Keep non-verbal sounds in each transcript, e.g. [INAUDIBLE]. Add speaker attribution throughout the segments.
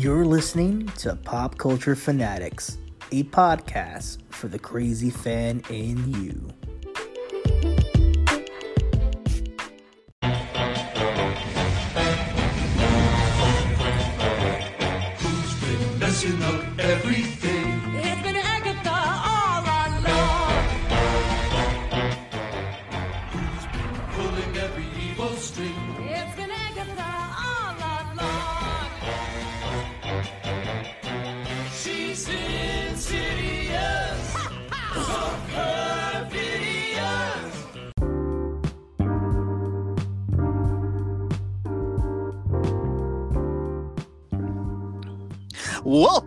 Speaker 1: You're listening to Pop Culture Fanatics, a podcast for the crazy fan in you.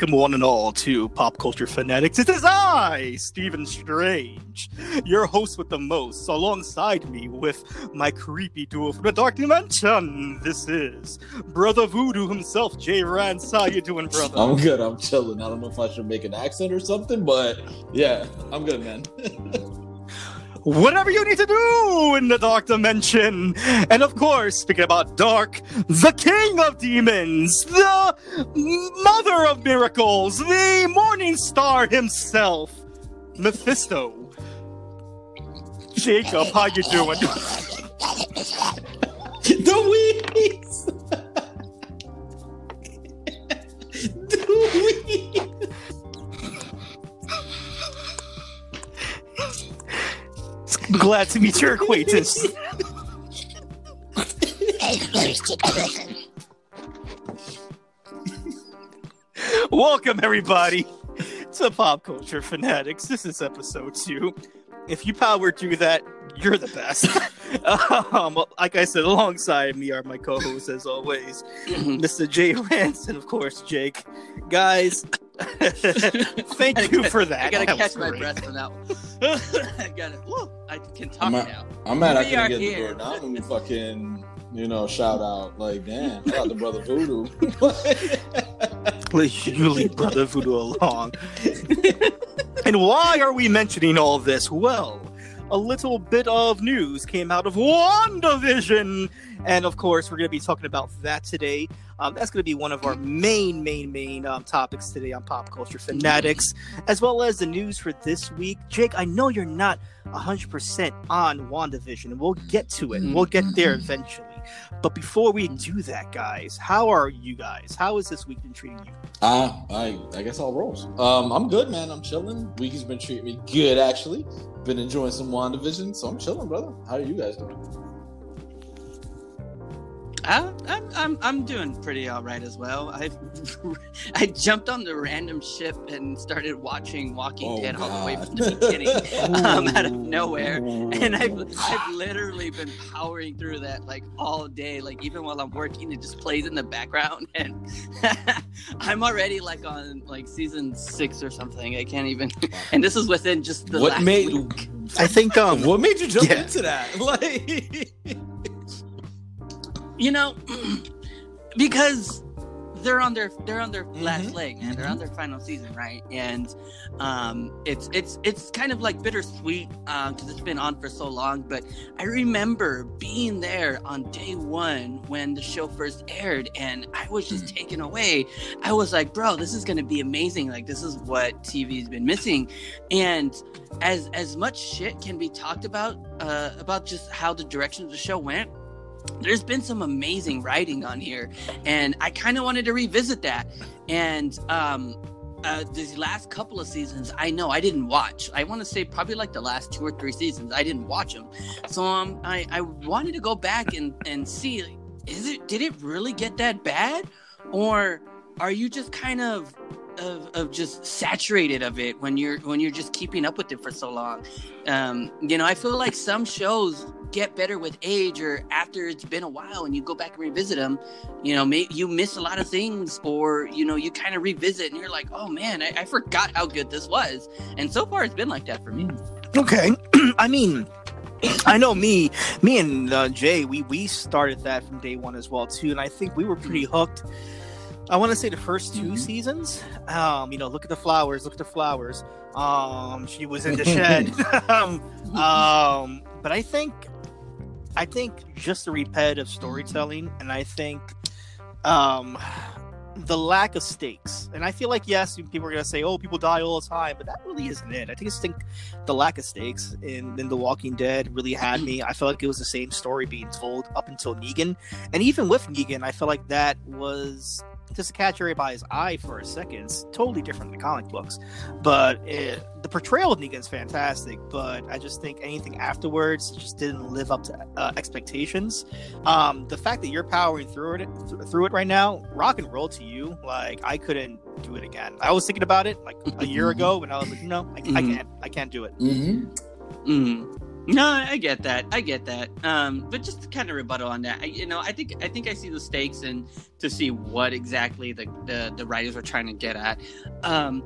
Speaker 2: Welcome, one and all, to Pop Culture Fanatics. It is I, Stephen Strange, your host with the most, alongside me with my creepy duo from the Dark Dimension. This is Brother Voodoo himself, Jay Rance. How you doing, brother?
Speaker 3: I'm good. I'm chilling. I don't know if I should make an accent or something, but yeah, I'm good, man. [LAUGHS]
Speaker 2: Whatever you need to do in the Dark Dimension. And of course, speaking about Dark, the King of Demons, the Mother of Miracles, the Morning Star himself, Mephisto. Jacob, how you doing? [LAUGHS]
Speaker 3: the Weeds. [LAUGHS] the Weeds.
Speaker 2: Glad to meet your acquaintance. Welcome, everybody, to Pop Culture Fanatics. This is episode two. If you powered through that, you're the best. [LAUGHS] um, like I said, alongside me are my co-hosts, as always, [CLEARS THROAT] Mr. Jay Rance and, of course, Jake. Guys, [LAUGHS] thank you for that.
Speaker 4: I gotta
Speaker 2: That
Speaker 4: catch my breath for that one. [LAUGHS] [LAUGHS] I gotta. Woo, I can talk
Speaker 3: I'm, at,
Speaker 4: now.
Speaker 3: I'm mad I
Speaker 4: We are
Speaker 3: couldn't get
Speaker 4: here.
Speaker 3: the door down when we fucking, you know, shout out. Like, damn, shout out to Brother Voodoo.
Speaker 2: Please, you leave Brother Voodoo alone. and why are we mentioning all this? Well, a little bit of news came out of WandaVision. And of course, we're going to be talking about that today. Um, that's going to be one of our main, main, main um, topics today on Pop Culture Fanatics, as well as the news for this week. Jake, I know you're not 100% on WandaVision, and we'll get to it. and We'll get there eventually. But before we do that, guys, how are you guys? How has this week been treating you?
Speaker 3: Ah, I, I guess I'll roll. Um, I'm good, man. I'm chilling. Week has been treating me good, actually. Been enjoying some WandaVision, so I'm chilling, brother. How are you guys doing?
Speaker 4: I, I'm, I'm, I'm doing pretty all right as well. I, [LAUGHS] I jumped on the random ship and started watching Walking
Speaker 3: Oh,
Speaker 4: Dead all the way from the beginning, um, out of nowhere. [LAUGHS] And I've, I've literally been powering through that like all day. Like even while I'm working, it just plays in the background, [LAUGHS] and I'm already like on like season six or something. I can't even. And this is within just the
Speaker 3: what
Speaker 4: last
Speaker 3: made
Speaker 4: week.
Speaker 2: I think um
Speaker 3: what made you jump
Speaker 2: Yeah.
Speaker 3: into that? Like,
Speaker 4: you know [CLEARS THROAT] because they're on their they're on their last
Speaker 3: Mhm,
Speaker 4: leg man. They're on their final season right? And um it's it's it's kind of like bittersweet um because it's been on for so long but i remember being there on day one when the show first aired and i was just taken away. I was like bro this is gonna be amazing. Like this is what tv's been missing. And as as much shit can be talked about uh about just how the direction of the show went there's been some amazing writing on here and i kind of wanted to revisit that and um uh, these last couple of seasons, I know I didn't watch. I want to say probably like the last two or three seasons, I didn't watch them. So um, I, I wanted to go back and, and see, is it did it really get that bad, or are you just kind of of, of just saturated of it when you're when you're just keeping up with it for so long? Um, you know, I feel like some shows get better with age or after it's been a while and you go back and revisit them you know maybe you miss a lot of things or you know you kind of revisit and you're like oh man I, I forgot how good this was and so far it's been like that for me
Speaker 2: Okay. [CLEARS THROAT] I mean, [CLEARS THROAT] I know me, me and uh, Jay, we we started that from day one as well too, and I think we were pretty hooked. I want to say the first 2
Speaker 4: Mhm.
Speaker 2: seasons. Um, you know, look at the flowers, look at the flowers. Um, she was in the [LAUGHS] shed. [LAUGHS] um, um, but I think, I think just the repetitive storytelling, and I think, um, the lack of stakes. And I feel like yes, people are gonna say, "Oh, people die all the time," but that really isn't it. I think it's think the lack of stakes in, in The Walking Dead really had me. I felt like it was the same story being told up until Negan, and even with Negan, I felt like that was just to catch everybody's eye for a second. It's totally different than the comic books, but it, the portrayal of Negan's fantastic. But I just think anything afterwards just didn't live up to uh, expectations. Um, the fact that you're powering through it through it right now, rock and roll to you. Like I couldn't do it again. I was thinking about it like a year [LAUGHS] ago, and I was like, no, I, I
Speaker 4: Mhm.
Speaker 2: can't. I can't do it.
Speaker 3: Mm-hmm.
Speaker 4: Mm. No, I get that. I get that. Um, but just to kind of rebuttal on that, I, you know, I think I think I see the stakes and to see what exactly the the, the writers were trying to get at. Um,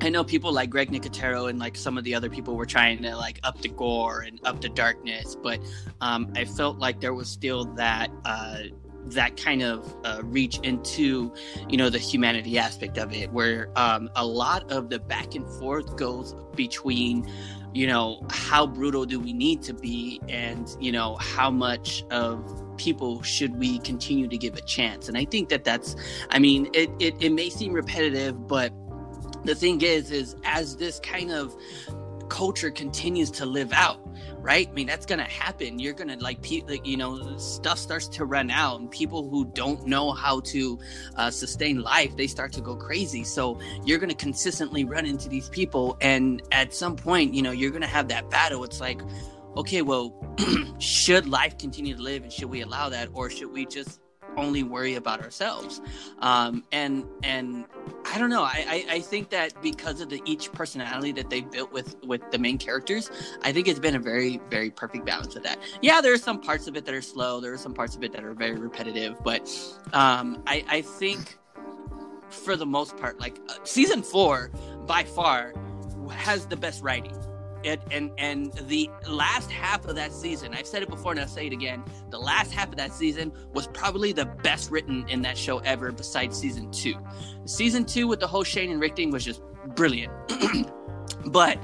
Speaker 4: I know people like Greg Nicotero and like some of the other people were trying to like up the gore and up the darkness, but um, I felt like there was still that uh, that kind of uh, reach into you know the humanity aspect of it, where um, a lot of the back and forth goes between you know how brutal do we need to be? And you know how much of people should we continue to give a chance? And i think that that's i mean it, it, it may seem repetitive but the thing is is as this kind of culture continues to live out right? I mean that's gonna happen. You're gonna like, pe- like you know stuff starts to run out and people who don't know how to uh, sustain life they start to go crazy. So you're gonna consistently run into these people and at some point you know you're gonna have that battle. It's like okay well [CLEARS THROAT] should life continue to live and should we allow that or should we just only worry about ourselves um, and and I don't know. I, I, I think that because of the each personality that they built with with the main characters, I think it's been a very very perfect balance of that. Yeah, there are some parts of it that are slow. There are some parts of it that are very repetitive, but um, I I think for the most part, like uh, season four by far has the best writing. It, and and the last half of that season, I've said it before and I'll say it again. The last half of that season was probably the best written in that show ever, besides season two. Season two with the whole Shane and Rick thing was just brilliant. [CLEARS THROAT] but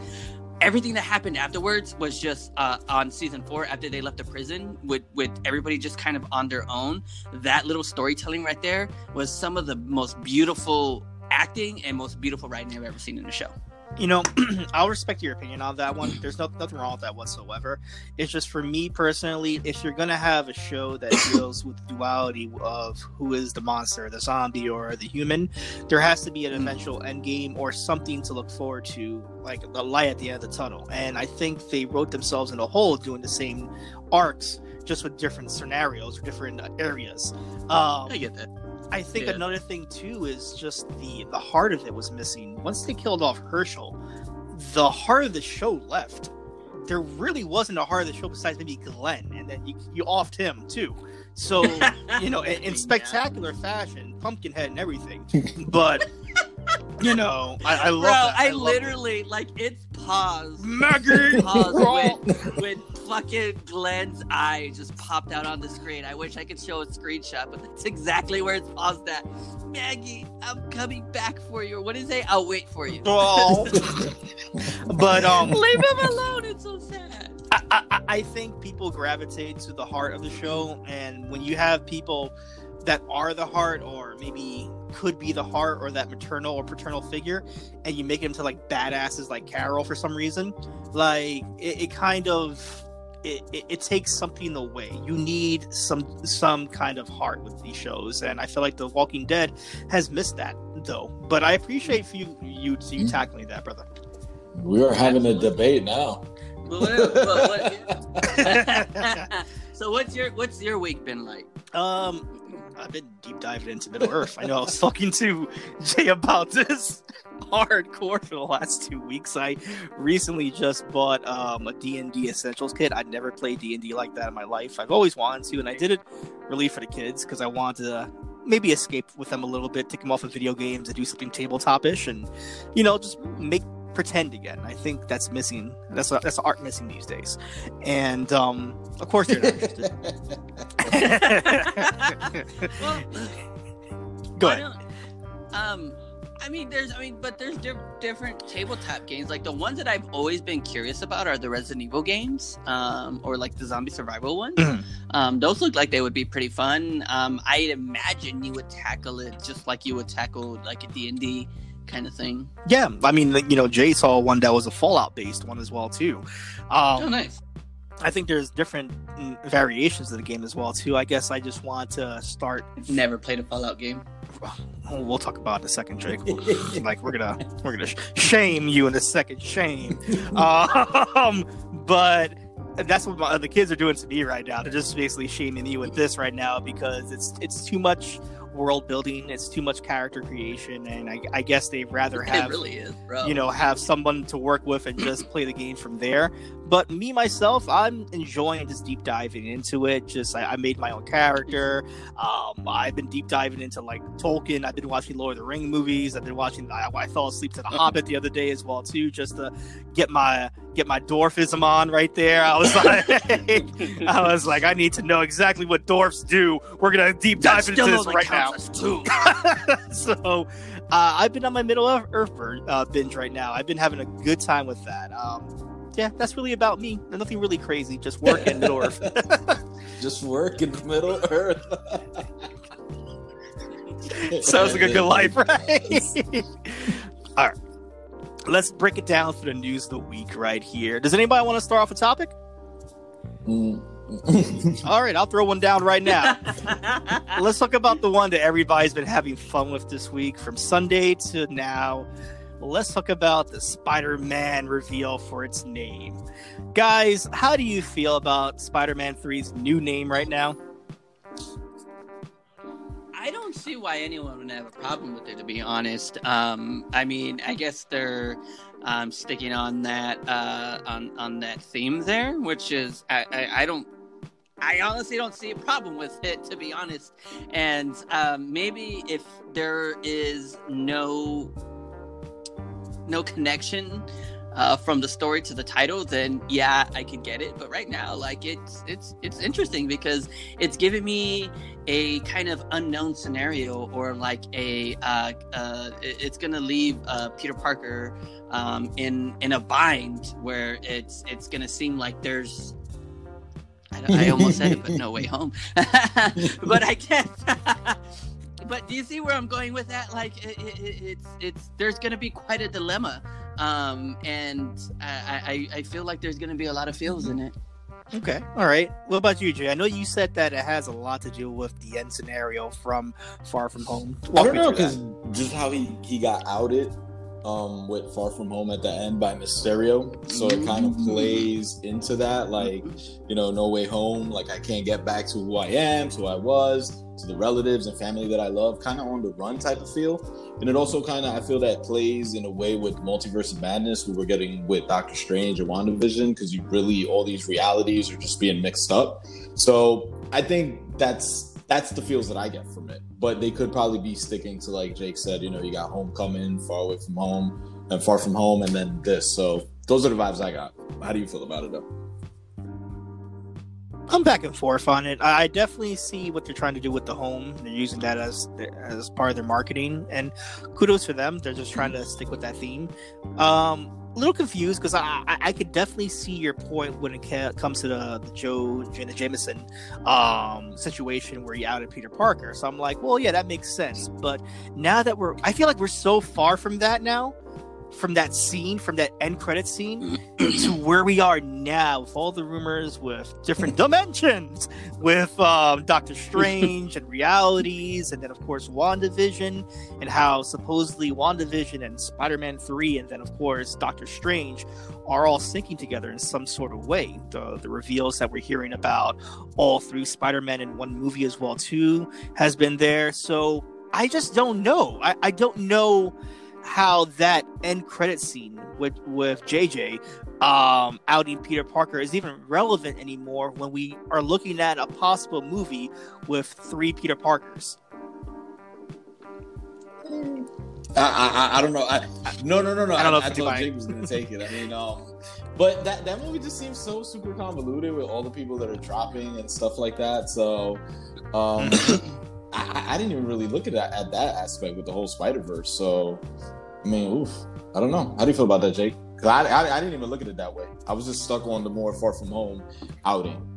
Speaker 4: everything that happened afterwards was just uh, on season four after they left the prison with with everybody just kind of on their own. That little storytelling right there was some of the most beautiful acting and most beautiful writing I've ever seen in a show.
Speaker 2: You know, [CLEARS THROAT] I'll respect your opinion on that one. There's no, nothing wrong with that whatsoever. It's just for me personally, if you're gonna have a show that deals with the duality of who is the monster, the zombie, or the human, there has to be an eventual end game or something to look forward to, like the light at the end of the tunnel. And I think they wrote themselves in a hole doing the same arcs, just with different scenarios or different areas. Um,
Speaker 4: I get that.
Speaker 2: I think
Speaker 4: Yeah.
Speaker 2: another thing too is just the the heart of it was missing. Once they killed off Hershel, the heart of the show left. There really wasn't a heart of the show besides maybe Glenn, and then you you offed him too. So [LAUGHS] you know, in, in spectacular fashion, Pumpkinhead and everything. But you know, I, I love
Speaker 4: Bro,
Speaker 2: that.
Speaker 4: I,
Speaker 2: it.
Speaker 4: literally like it's paused.
Speaker 2: Maggie.
Speaker 4: Pause when fucking Glenn's eye just popped out on the screen. I wish I could show a screenshot, but that's exactly where it's paused at. Maggie, I'm coming back for you. Or what is it? I'll wait for you.
Speaker 2: Oh. [LAUGHS] but um,
Speaker 4: Leave him alone. It's so sad.
Speaker 2: I, I, I think people gravitate to the heart of the show, and when you have people that are the heart, or maybe could be the heart, or that maternal or paternal figure, and you make them to like badasses like Carol for some reason, like it, it kind of it, it, it takes something away. You need some some kind of heart with these shows, and I feel like The Walking Dead has missed that though. But I appreciate you you you
Speaker 3: Mhm.
Speaker 2: tackling that, brother.
Speaker 3: We are having a debate now.
Speaker 4: But what- what- [LAUGHS] [LAUGHS] so what's your what's your week been like?
Speaker 2: Um, I've been deep diving into Middle Earth. I know I was talking to Jay about this hardcore for the last two weeks. I recently just bought um, a D&D Essentials kit. I'd never played D&D like that in my life. I've always wanted to, and I did it really for the kids because I wanted to maybe escape with them a little bit, take them off of video games and do something tabletop-ish and, you know, just make pretend again. I think that's missing. That's that's art missing these days. And um, of course they're not interested. [LAUGHS]
Speaker 4: Well, [LAUGHS]
Speaker 2: Go ahead.
Speaker 4: Um, I mean, there's, I mean, but there's di- different tabletop games. Like the ones that I've always been curious about are the Resident Evil games, um, or like the zombie survival ones. [CLEARS THROAT] Um, those look like they would be pretty fun. Um, I'd imagine you would tackle it just like you would tackle like a D and D kind of thing.
Speaker 2: Yeah, I mean, you know, Jay saw one that was a Fallout based one as well too. Um,
Speaker 4: oh, nice.
Speaker 2: I think there's different mm, variations of the game as well too. I guess I just want to start.
Speaker 4: Never played a Fallout game.
Speaker 2: We'll talk about it in a second, Drake. [LAUGHS] like we're gonna we're gonna shame you in a second. Shame. um, but that's what my, the kids are doing to me right now. They're just basically shaming me with this right now because it's it's too much world building. It's too much character creation, and I, I guess they'd rather
Speaker 4: it
Speaker 2: have
Speaker 4: really is, bro.
Speaker 2: you know have someone to work with and just play the game from there but me myself i'm enjoying just deep diving into it. Just i, I made my own character. Um, i've been deep diving into like tolkien. I've been watching lord of the ring movies. I've been watching i, I fell asleep to the hobbit the other day as well too just to get my get my dwarfism on right there. I was [LAUGHS] like i was like i need to know exactly what dwarfs do. We're gonna deep dive into this right now.
Speaker 4: Too. [LAUGHS]
Speaker 2: so uh, I've been on my Middle Earth Earth uh, binge right now. I've been having a good time with that. Um, yeah, that's really about me. Nothing really crazy. Just work and [LAUGHS] Middle Earth.
Speaker 3: Just work in the Middle Earth.
Speaker 2: Sounds like a good life, [LAUGHS] right? [LAUGHS] All right. Let's break it down for the news of the week right here. Does anybody want to start off a topic?
Speaker 3: Mm.
Speaker 2: All right, I'll throw one down right now. Let's talk about the one that everybody's been having fun with this week from Sunday to now. Let's talk about the Spider Man reveal for its name. Guys, how do you feel about Spider Man 3's new name right now?
Speaker 4: I don't see why anyone would have a problem with it, to be honest. Um, I mean, I guess they're um, sticking on that uh, on on that theme there, which is I, I, I don't. I honestly don't see a problem with it, to be honest. And um, maybe if there is no no connection uh, from the story to the title, then yeah, I could get it. But right now, like it's it's it's interesting because it's giving me a kind of unknown scenario or like a uh, uh, it's gonna leave uh, Peter Parker um, in in a bind where it's it's gonna seem like there's I, I almost said it, but no way home. [LAUGHS] but I guess. [LAUGHS] but do you see where I'm going with that? Like it, it, it- it's it's there's gonna be quite a dilemma, um, and I, I I feel like there's gonna be a lot of feels in it.
Speaker 2: Okay, all right. What about you, Jay? I know you said that it has a lot to do with the end scenario from Far From Home.
Speaker 3: I don't know because just how he he got outed um with Far From Home at the end by Mysterio, so it kind of plays into that. Like you know, No Way Home. Like I can't get back to who I am, to who I was, to the relatives and family that I love. Kind of on the run type of feel. And it also kind of I feel that plays in a way with Multiverse of Madness, we were getting with Doctor Strange and WandaVision, because you really all these realities are just being mixed up. So I think that's that's the feels that I get from it. But they could probably be sticking to like Jake said, you know, you got Homecoming, Far Away from Home, and Far from Home, and then this. So those are the vibes I got. How do you feel about it though?
Speaker 2: I'm back and forth on it. I definitely see what they're trying to do with the home. They're using that as as part of their marketing, and kudos for them. They're just trying to stick with that theme. Um, a little confused because I, I I could definitely see your point when it ca- comes to the, the J. Jonah Jameson um, situation where he outed Peter Parker. So I'm like, well, yeah, that makes sense. But now that we're, I feel like we're so far from that now, from that scene, from that end credit scene to where we are now with all the rumors with different dimensions with um, Doctor Strange and realities and then of course WandaVision and how supposedly WandaVision and Spider-Man 3 and then of course Doctor Strange are all syncing together in some sort of way. The, the reveals that we're hearing about all through Spider-Man in one movie as well too has been there. So I just don't know. I, I don't know how that end credit scene with with JJ um, outing Peter Parker is even relevant anymore when we are looking at a possible movie with three Peter Parkers.
Speaker 3: I I, I don't know. I, no no no no.
Speaker 2: I don't know if
Speaker 3: I, thought. Jake was gonna take it. I mean, um, but that that movie just seems so super convoluted with all the people that are dropping and stuff like that. So, um, [LAUGHS] I, I- didn't even really look at that at that aspect with the whole Spider Verse. So, I mean, oof. I don't know. How do you feel about that, Jake? Because I, I I didn't even look at it that way. I was just stuck on the more Far From Home outing.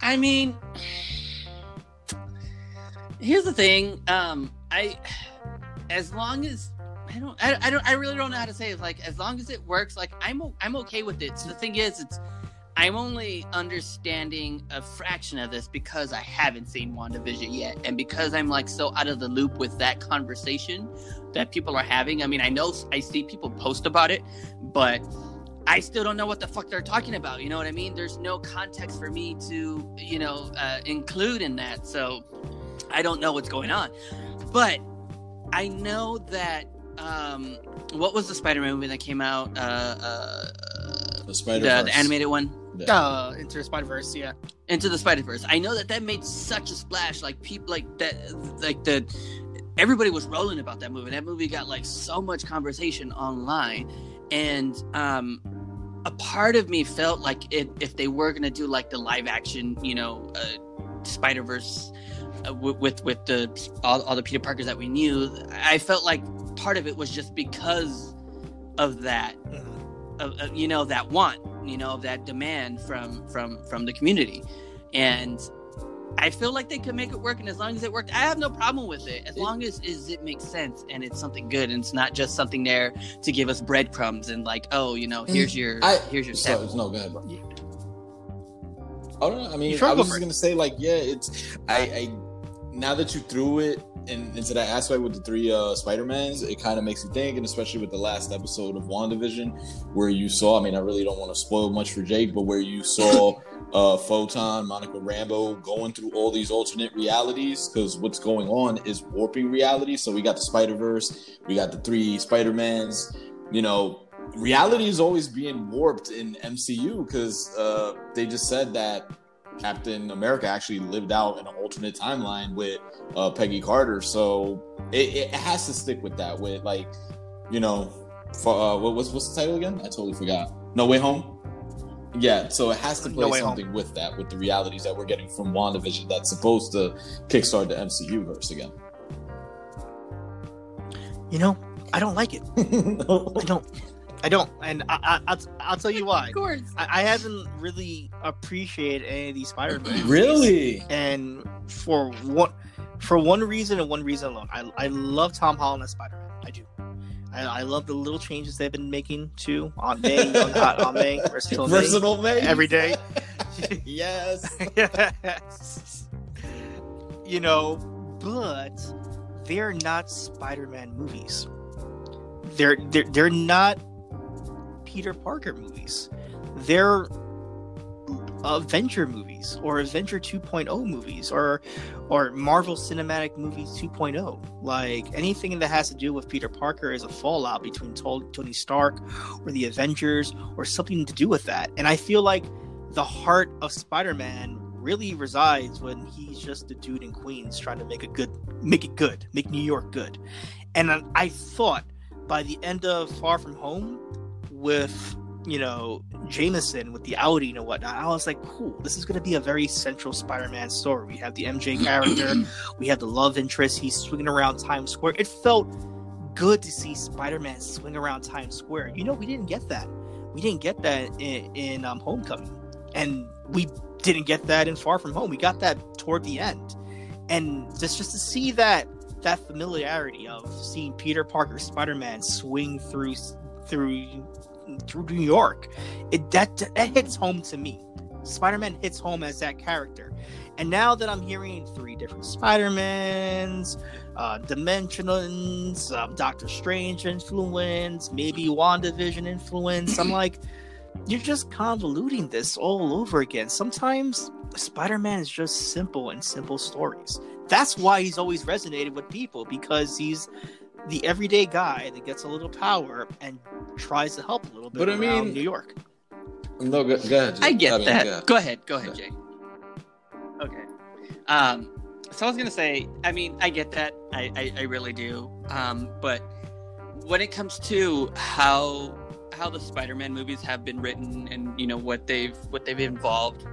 Speaker 4: I mean, here's the thing. Um, I, as long as I don't, I, I don't, I really don't know how to say it. Like, as long as it works, like I'm, I'm okay with it. So the thing is, it's, I'm only understanding a fraction of this because I haven't seen WandaVision yet, and because I'm like so out of the loop with that conversation that people are having. I mean, I know I see people post about it, but I still don't know what the fuck they're talking about. You know what I mean? There's no context for me to, you know, uh, include in that. So I don't know what's going on. But I know that. Um, what was the Spider-Man movie that came out? Uh, uh,
Speaker 3: The
Speaker 4: the,
Speaker 3: Spider
Speaker 4: the animated one.
Speaker 2: Uh, into the Spider Verse, yeah.
Speaker 4: Into the Spider Verse. I know that that made such a splash. Like people, like that, like the everybody was rolling about that movie. That movie got like so much conversation online, and um, a part of me felt like it, if they were gonna do like the live action, you know, uh, Spider Verse. Uh, with, with with the all, all the Peter Parkers that we knew, I felt like part of it was just because of that of, of, you know that want you know that demand from from from the community. And i feel like they could make it work and as long as it worked i have no problem with it. As long as, as it makes sense and it's something good and it's not just something there to give us breadcrumbs and like oh you know here's mm. your
Speaker 3: I-
Speaker 4: here's your
Speaker 3: So,
Speaker 4: step
Speaker 3: no, go ahead, bro. Oh no, I mean, I
Speaker 2: Go
Speaker 3: was just gonna say, like, yeah, it's I, I now that you threw it in, into that aspect with the three uh Spider-Mans, it kind of makes you think, and especially with the last episode of WandaVision, where you saw, I mean, I really don't want to spoil much for Jake, but where you saw [LAUGHS] uh Photon, Monica Rambeau going through all these alternate realities, because what's going on is warping reality. So we got the Spider-Verse, we got the three Spider-Mans, you know, reality is always being warped in MCU because uh, they just said that Captain America actually lived out in an alternate timeline with uh, Peggy Carter. So it, it has to stick with that. With like, you know, for, uh, what was what's the title again? I totally forgot. No Way Home. Yeah, so it has to
Speaker 2: No
Speaker 3: play
Speaker 2: Home.
Speaker 3: something with that, with the realities that we're getting from WandaVision that's supposed to kickstart the MCU verse again.
Speaker 2: You know, I don't like it. [LAUGHS] I don't. I don't. And I, I, I'll, I'll tell you why.
Speaker 4: of course
Speaker 2: I, I haven't really appreciated any of these Spider Man. [CLEARS THROAT]
Speaker 3: really?
Speaker 2: And for one, for one reason and one reason alone, I, I love Tom Holland as Spider Man. I do. I, I love the little changes they've been making too. on May, young hot Aunt May, [LAUGHS] versatile May,
Speaker 3: Versatile May
Speaker 2: every day. [LAUGHS]
Speaker 3: yes.
Speaker 2: yes. [LAUGHS] You know, but they're not Spider-Man movies. They're they're they're not Peter Parker movies. They're Avenger movies or Avenger 2.0 movies or or Marvel Cinematic Movies 2.0. Like anything that has to do with Peter Parker is a fallout between Tony Stark or the Avengers or something to do with that. And I feel like the heart of Spider-Man really resides when he's just a dude in Queens trying to make a good make it good, make New York good. And I thought by the end of Far From Home with you know Jameson with the outing and whatnot, I was like, cool, this is going to be a very central Spider-Man story. We have the MJ [CLEARS THROAT] character, we have the love interest. He's swinging around Times Square. It felt good to see Spider-Man swing around Times Square. You know, we didn't get that. We didn't get that in, in um, Homecoming, and we didn't get that in Far From Home. We got that toward the end, and just just to see that that familiarity of seeing Peter Parker Spider-Man swing through through through New York, it that that hits home to me. Spider-Man hits home as that character, and now that I'm hearing three different Spider-Mans, uh, Dimensionals, um, Doctor Strange influence, maybe WandaVision influence, I'm [CLEARS THROAT] like, you're just convoluting this all over again. Sometimes Spider-Man is just simple and simple stories. That's why he's always resonated with people because he's the everyday guy that gets a little power and tries to help a little bit
Speaker 3: But I mean-
Speaker 2: New York.
Speaker 3: No, go, go ahead.
Speaker 4: I get
Speaker 3: mean,
Speaker 4: that.
Speaker 3: go ahead.
Speaker 4: Go ahead. Go ahead, Jay. Okay. Um, so I was gonna say, I mean, I get that. I, I, I really do. Um, but when it comes to how how the Spider-Man movies have been written and you know what they've what they've involved,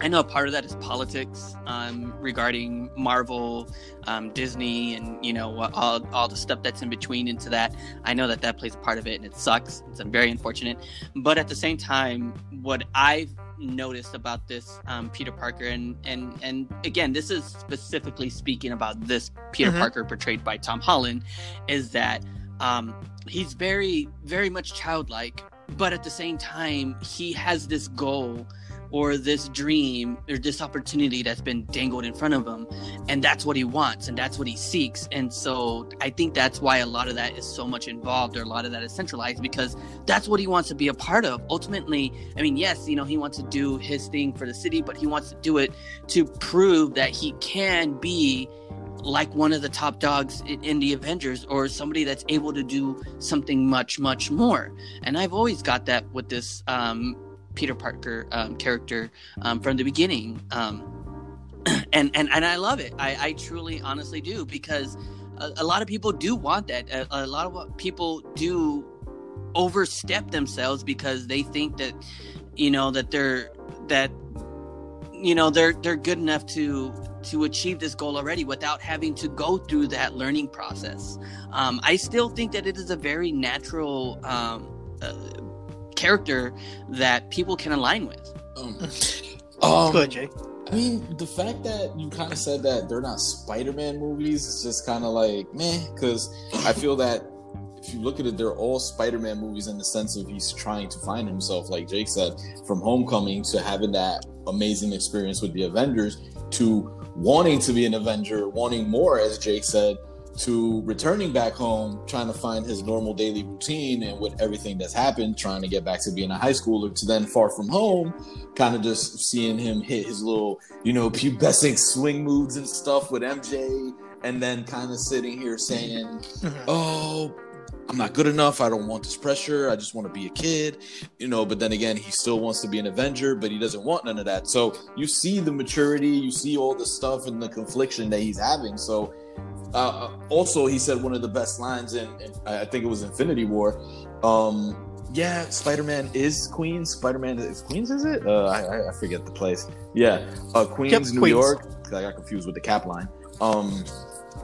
Speaker 4: I know a part of that is politics um, regarding Marvel, um, Disney, and you know all all the stuff that's in between into that. I know that that plays a part of it, and it sucks. It's very unfortunate. But at the same time, what I've noticed about this um, Peter Parker, and and and again, this is specifically speaking about this Peter
Speaker 2: Mhm.
Speaker 4: Parker portrayed by Tom Holland, is that um, he's very very much childlike, but at the same time, he has this goal or this dream or this opportunity that's been dangled in front of him. And that's what he wants and that's what he seeks. And so i think that's why a lot of that is so much involved or a lot of that is centralized because that's what he wants to be a part of. Ultimately i mean yes you know he wants to do his thing for the city but he wants to do it to prove that he can be like one of the top dogs in, the avengers or somebody that's able to do something much much more. And i've always got that with this um peter parker um, character um, from the beginning um [CLEARS THROAT] and and and I love it. I, I truly, honestly do because a, a lot of people do want that. A, a lot of people do overstep themselves because they think that you know that they're that you know they're they're good enough to to achieve this goal already without having to go through that learning process. Um, I still think that it is a very natural um, uh, character that people can align with.
Speaker 3: Um, [LAUGHS]
Speaker 2: Go
Speaker 3: um,
Speaker 2: ahead, Jay.
Speaker 3: I mean, the fact that you kind of said that they're not Spider-Man movies is just kind of like meh, because I feel that if you look at it, they're all Spider-Man movies in the sense of he's trying to find himself, like Jake said, from Homecoming to having that amazing experience with the Avengers to wanting to be an Avenger, wanting more, as Jake said, to returning back home, trying to find his normal daily routine and with everything that's happened, trying to get back to being a high schooler, to then far from home, kind of just seeing him hit his little, you know, pubescent swing moves and stuff with MJ, and then kind of sitting here saying,
Speaker 2: Mhm.
Speaker 3: "Oh, I'm not good enough. I don't want this pressure. I just want to be a kid." You know, but then again, he still wants to be an Avenger, but he doesn't want none of that. So you see the maturity, you see all the stuff and the confliction that he's having. So uh, also, he said one of the best lines in, in I think it was Infinity War. Um, yeah, Spider Man is Queens. Spider Man is Queens, is it? Uh, I, I- forget the place. Yeah, uh, Queens,
Speaker 2: Yep,
Speaker 3: New
Speaker 2: Queens.
Speaker 3: York. I got confused with the cap line. Um,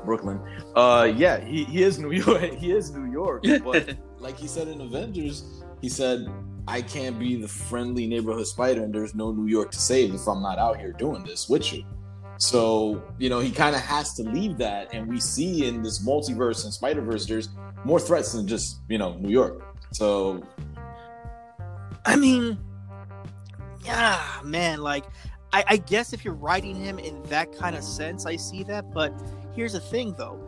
Speaker 3: Brooklyn. Uh, yeah, he, he is New [LAUGHS] York. He is New York. [LAUGHS] But like he said in Avengers, he said, "I can't be the friendly neighborhood spider, and there's no New York to save if I'm not out here doing this with you." So you know he kind of has to leave that, and we see in this multiverse and Spider Verse, there's more threats than just you know New York. So
Speaker 2: I mean, yeah, man. Like, I, I guess if you're writing him in that kind of sense, I see that. But here's the thing, though,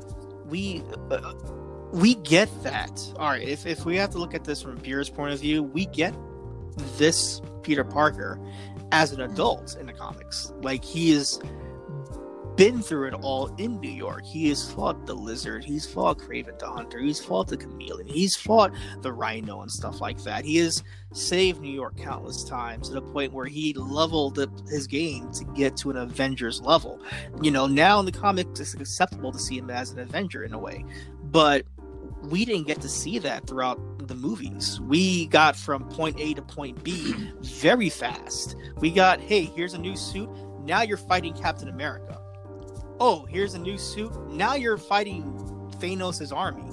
Speaker 2: we uh, we get that. All right, if if we have to look at this from Beer's point of view, we get this Peter Parker as an adult in the comics. Like he is been through it all in New York. He has fought the lizard. He's fought Kraven the Hunter. He's fought the chameleon. He's fought the rhino and stuff like that. He has saved New York countless times to the point where he leveled up his game to get to an Avengers level. You know, now in the comics, it's acceptable to see him as an Avenger in a way, but we didn't get to see that throughout the movies. We got from point A to point B very fast. We got, hey, here's a new suit. Now you're fighting Captain America. Oh, here's a new suit. Now you're fighting Thanos' army.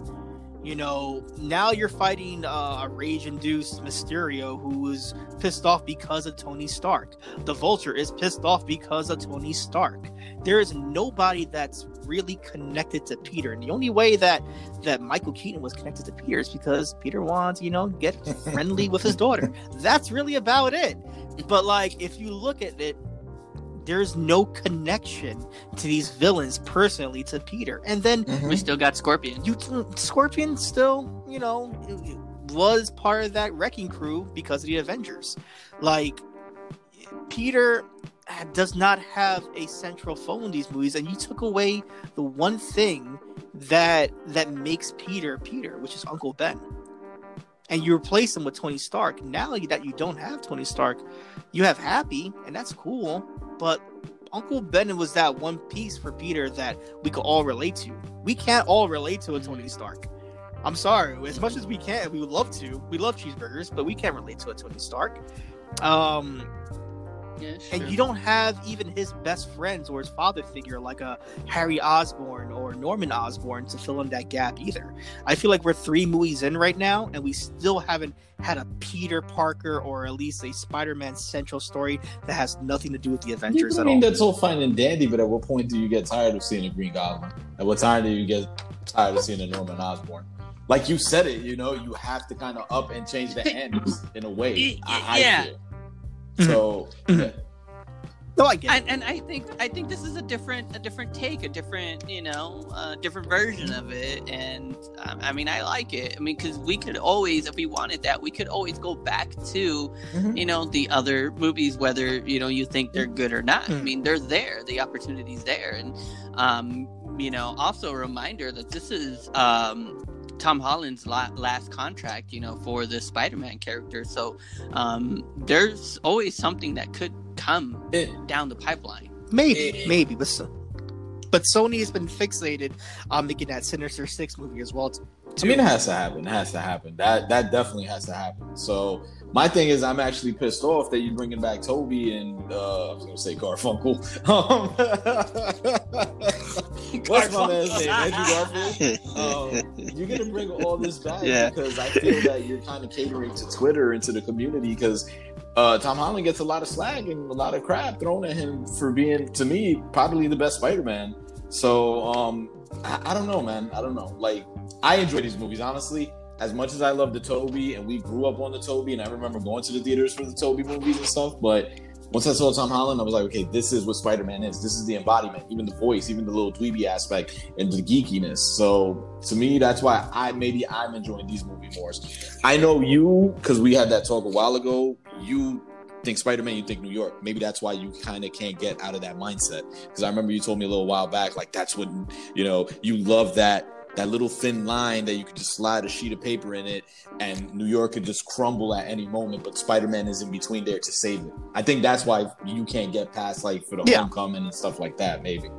Speaker 2: You know, now you're fighting uh, a rage-induced Mysterio who was pissed off because of Tony Stark. The Vulture is pissed off because of Tony Stark. There is nobody that's really connected to Peter, and the only way that that Michael Keaton was connected to Peter is because Peter wants, you know, get [LAUGHS] friendly with his daughter. That's really about it. But like, if you look at it, there's no connection to these villains personally to Peter, and then mm-hmm.
Speaker 4: We still got Scorpion.
Speaker 2: you Scorpion still, you know, was part of that wrecking crew because of the Avengers. Like Peter does not have a central foe in these movies, and you took away the one thing that that makes Peter Peter, which is Uncle Ben. And you replace him with Tony Stark. Now that you don't have Tony Stark, you have Happy, and that's cool. But Uncle Ben was that one piece for Peter that we could all relate to. We can't all relate to a Tony Stark. I'm sorry. As much as we can, we would love to. We love cheeseburgers, but we can't relate to a Tony Stark. Um,
Speaker 4: Yeah,
Speaker 2: and you don't have even his best friends or his father figure like a Harry Osborn or Norman Osborn to fill in that gap either. I feel like we're three movies in right now, and we still haven't had a Peter Parker or at least a Spider-Man central story that has nothing to do with the Avengers
Speaker 3: I
Speaker 2: at
Speaker 3: mean,
Speaker 2: all.
Speaker 3: that's all fine and dandy, but at what point do you get tired of seeing a Green Goblin? At what time do you get tired of seeing a Norman Osborn? Like you said it, you know, you have to kind of up and change the ends in a way. I, I
Speaker 4: Yeah.
Speaker 3: feel. So, yeah.
Speaker 2: No, I get it.
Speaker 4: and, and I think I think this is a different a different take, a different you know, uh, different version of it. And um, I mean, I like it. I mean, because we could always, if we wanted that, we could always go back to
Speaker 3: Mhm.
Speaker 4: you know the other movies, whether you know you think they're good or not. I
Speaker 2: Mm.
Speaker 4: mean, they're there. The opportunity's there, and um, you know, also a reminder that this is um. Tom Holland's last contract, you know, for the Spider-Man character. So um, there's always something that could come
Speaker 3: It-
Speaker 4: down the pipeline.
Speaker 2: Maybe, maybe, but so, but Sony has been fixated on making that Sinister Six movie as well. Too.
Speaker 3: I mean, it has to happen. It has to happen. That that definitely has to happen. So my thing is, I'm actually pissed off that you're bringing back Tobey and uh, I was gonna say Garfunkel. [LAUGHS] Um, [LAUGHS] what's my man's name? Andrew Garfield. [LAUGHS] Um, you're gonna bring all this back
Speaker 4: Yeah.
Speaker 3: because I feel that you're kind of catering to Twitter and to the community because. Uh, Tom Holland gets a lot of slag and a lot of crap thrown at him for being, to me, probably the best Spider-Man. So, um, I, I don't know, man. I don't know. Like, I enjoy these movies, honestly. As much as I love the Tobey, and we grew up on the Tobey, and I remember going to the theaters for the Tobey movies and stuff. But once I saw Tom Holland, I was like, okay, this is what Spider Man is. This is the embodiment, even the voice, even the little dweeby aspect, and the geekiness. So to me, that's why I maybe I'm enjoying these movie more. I know you because we had that talk a while ago. You think Spider Man, you think New York. Maybe that's why you kind of can't get out of that mindset. Because I remember you told me a little while back, like that's what you know. You love that that little thin line that you could just slide a sheet of paper in it, and New York could just crumble at any moment. But Spider Man is in between there to save it. I think that's why you can't get past like for the
Speaker 2: Yeah.
Speaker 3: homecoming and stuff like that. Maybe.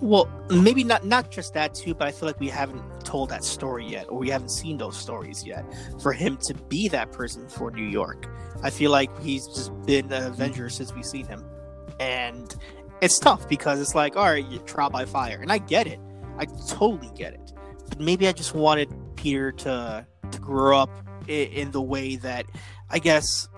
Speaker 2: Well, maybe not not just that too, but I feel like we haven't told that story yet, or we haven't seen those stories yet. For him to be that person for New York, I feel like he's just been an Avenger since we've seen him, and it's tough because it's like, all right, you trial by fire, and I get it, I totally get it, but maybe I just wanted Peter to to grow up in, in the way that I guess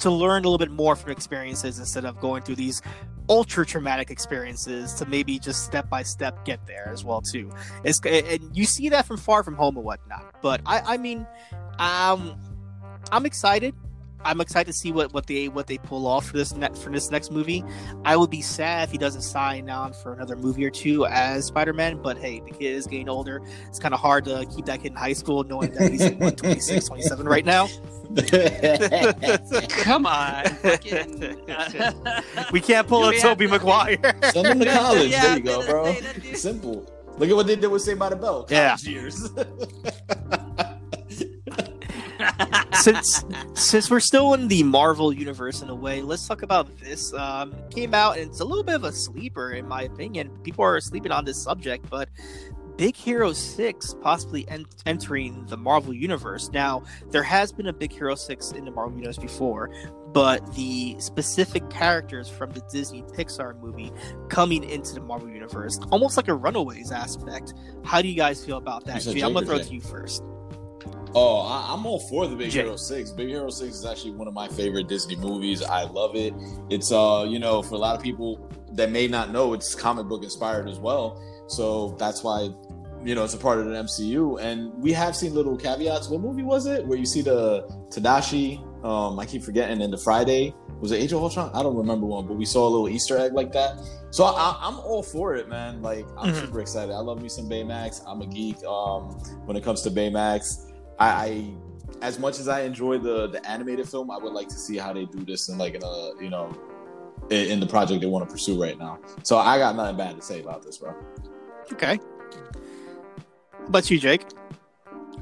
Speaker 2: to learn a little bit more from experiences instead of going through these ultra traumatic experiences to maybe just step by step get there as well too. It's and you see that from Far From Home and whatnot. But I, I mean, um, I'm excited. I'm excited to see what, what they what they pull off for this ne- for this next movie. I would be sad if he doesn't sign on for another movie or two as Spider Man. But hey, the kid is getting older. It's kind of hard to keep that kid in high school knowing that he's what, 26, 27 right now. [LAUGHS]
Speaker 4: Come on. fucking-
Speaker 2: We can't pull
Speaker 4: Do
Speaker 2: a Tobey
Speaker 4: have to-
Speaker 2: Maguire.
Speaker 3: Send him to [LAUGHS] college.
Speaker 4: Yeah,
Speaker 3: there you go, bro.
Speaker 4: say that, dude.
Speaker 3: Simple. Look at what they did with Saved by the Bell. College
Speaker 2: Yeah.
Speaker 3: years. [LAUGHS]
Speaker 2: since since we're still in the Marvel universe in a way, let's talk about this. Um, came out and it's a little bit of a sleeper in my opinion. People are sleeping on this subject, but Big Hero Six possibly en- entering the Marvel universe. Now there has been a Big Hero Six in the Marvel universe before, but the specific characters from the Disney Pixar movie coming into the Marvel universe, almost like a Runaways aspect. How do you guys feel about that? Gee, I'm gonna throw it to you first.
Speaker 3: Oh, I, I'm all for the Big. Hero Six. Big Hero Six is actually one of my favorite Disney movies. I love it. It's uh, you know, for a lot of people that may not know, it's comic book inspired as well. So that's why, you know, it's a part of the MCU. And we have seen little caveats. What movie was it where you see the Tadashi? Um, I keep forgetting. And the Friday was it Age of Ultron? I don't remember one, but we saw a little Easter egg like that. So I, I'm all for it, man. Like I'm
Speaker 2: Mhm.
Speaker 3: super excited. I love me some Baymax. I'm a geek. Um, when it comes to Baymax. I, I as much as I enjoy the the animated film, I would like to see how they do this in like in a you know in, in the project they want to pursue right now. So I got nothing bad to say about this, bro.
Speaker 2: Okay. How about you, Jake?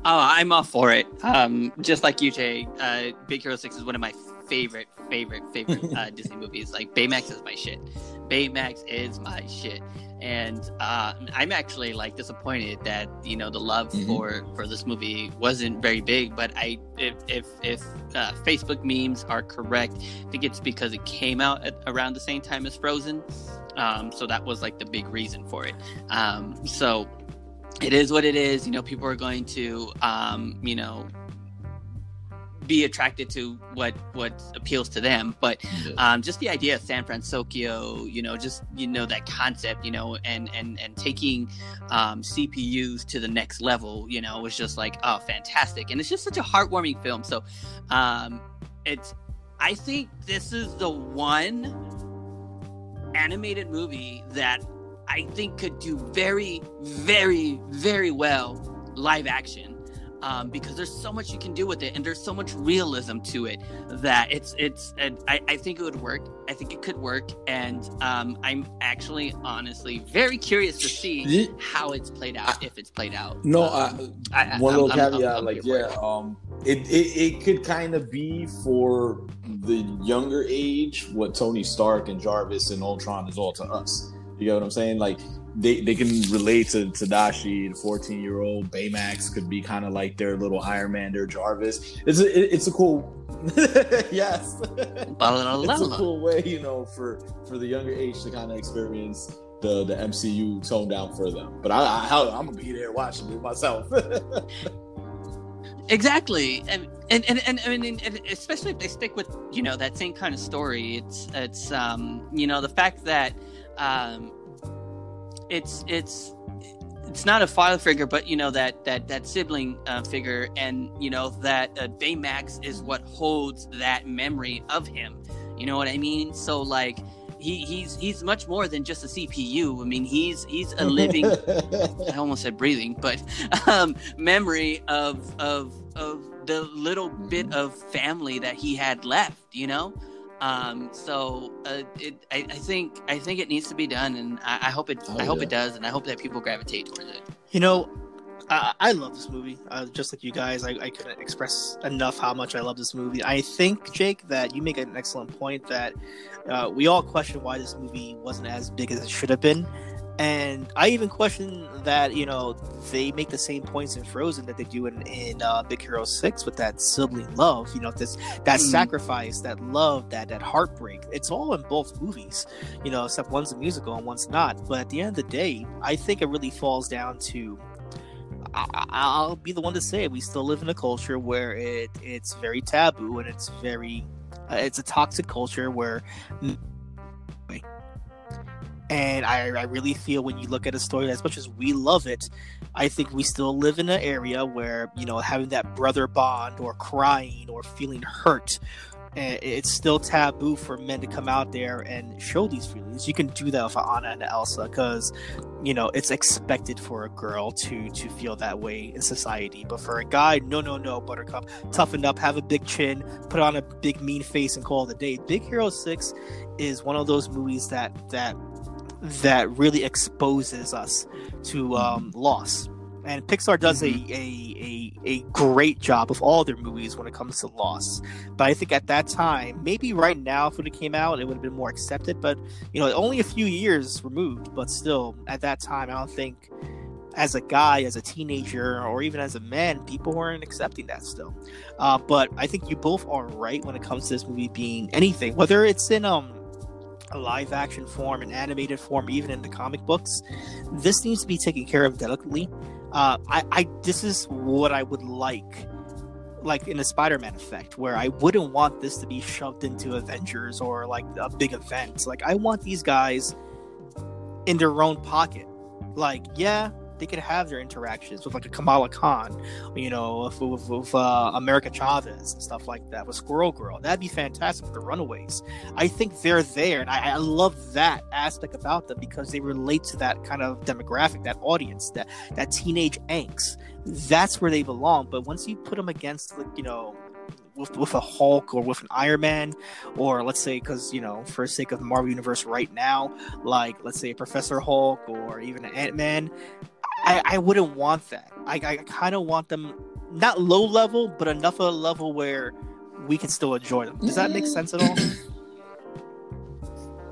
Speaker 4: Oh, I'm all for it. Um, just like you, Jay, uh, Big Hero Six is one of my favorite, favorite, favorite uh, [LAUGHS] Disney movies. Like Baymax is my shit. Baymax is my shit. And uh, I'm actually like disappointed that you know the love
Speaker 3: Mhm.
Speaker 4: for for this movie wasn't very big. But I if if if uh, Facebook memes are correct, I think it's because it came out at around the same time as Frozen. Um, so that was like the big reason for it. Um, so it is what it is. You know, people are going to, um, you know, be attracted to what what appeals to them. But um, just the idea of San Francisco, you know, just you know that concept, you know, and and and taking um, CPUs to the next level, you know, was just like oh, fantastic, and it's just such a heartwarming film. So, um, it's I think this is the one animated movie that I think could do very, very, very well live action. Um, because there's so much you can do with it, and there's so much realism to it that it's it's. And I, I think it would work. I think it could work, and um, I'm actually, honestly, very curious to see how it's played out, if it's played out.
Speaker 3: No,
Speaker 4: Um,
Speaker 3: I,
Speaker 4: I- I-
Speaker 3: one
Speaker 4: I'm-
Speaker 3: little
Speaker 4: I'm-
Speaker 3: caveat,
Speaker 4: I'm
Speaker 3: like yeah,
Speaker 4: it.
Speaker 3: um, it, it it could kind of be for the younger age what Tony Stark and Jarvis and Ultron is all to us. You get what I'm saying? Like they they can relate to Tadashi, the 14 year old Baymax could be kind of like their little Iron Man, their Jarvis. It's a it's a cool. [LAUGHS] yes, it's a cool way, you know, for for the younger age to kind of experience the the MCU toned down for them. But I, I I'm gonna be there watching it myself. [LAUGHS]
Speaker 4: Exactly, and and and, and, and, and, and especially if they stick with you know that same kind of story. It's it's um you know the fact that um it's it's it's not a father figure, but you know that that that sibling uh, figure, and you know that uh, Baymax is what holds that memory of him. You know what I mean? So like he he's he's much more than just a CPU. I mean he's he's a living [LAUGHS] I almost said breathing, but um, memory of of of the little bit of family that he had left. You know, um, so uh, it, I, I think I think it needs to be done, and I, I hope it
Speaker 3: Oh,
Speaker 4: I hope
Speaker 3: yeah.
Speaker 4: it does, and I hope that people gravitate towards it.
Speaker 2: You know, I, I love this movie. Uh, just like you guys, I, I couldn't express enough how much I love this movie. I think, Jake, that you make an excellent point that uh, we all question why this movie wasn't as big as it should have been. And I even question that, you know, they make the same points in Frozen that they do in, in uh, Big Hero 6 with that sibling love, you know, this that
Speaker 4: Mm.
Speaker 2: sacrifice, that love, that that heartbreak. It's all in both movies, you know, except one's a musical and one's not. But at the end of the day, I think it really falls down to I, I- I'll be the one to say it. We still live in a culture where it it's very taboo and it's very uh, it's a toxic culture where and I, I really feel when you look at a story as much as we love it i think we still live in an area where you know having that brother bond or crying or feeling hurt eh, it's still taboo for men to come out there and show these feelings. You can do that for anna and elsa because you know it's expected for a girl to to feel that way in society. But for a guy no no no buttercup toughen up have a big chin put on a big mean face and call it a day. Big hero 6 is one of those movies that that that really exposes us to um, loss. And pixar does a, a, a, a great job of all their movies when it comes to loss. But i think at that time maybe right now if it came out it would have been more accepted. But you know only a few years removed but still at that time i don't think as a guy as a teenager or even as a man people weren't accepting that still. Uh, but i think you both are right when it comes to this movie being anything. Whether it's in um a live action form an animated form even in the comic books this needs to be taken care of delicately uh, I, I this is what i would like like in a Spider-Man effect, where I wouldn't want this to be shoved into Avengers or like a big event. Like I want these guys in their own pocket. Like, yeah, they could have their interactions with like a Kamala Khan, you know, with, with, with uh, America Chavez and stuff like that, with Squirrel Girl. That'd be fantastic with the Runaways. I think they're there, and I, I love that aspect about them because they relate to that kind of demographic, that audience, that that teenage angst. That's where they belong. But once you put them against, like you know, with, with a Hulk or with an Iron Man, or let's say, because you know, for the sake of the Marvel Universe right now, like let's say a Professor Hulk or even an Ant Man, I, I wouldn't want that. I, I kind of want them not low level, but enough of a level where we can still enjoy them. Does that make sense at all? [CLEARS THROAT]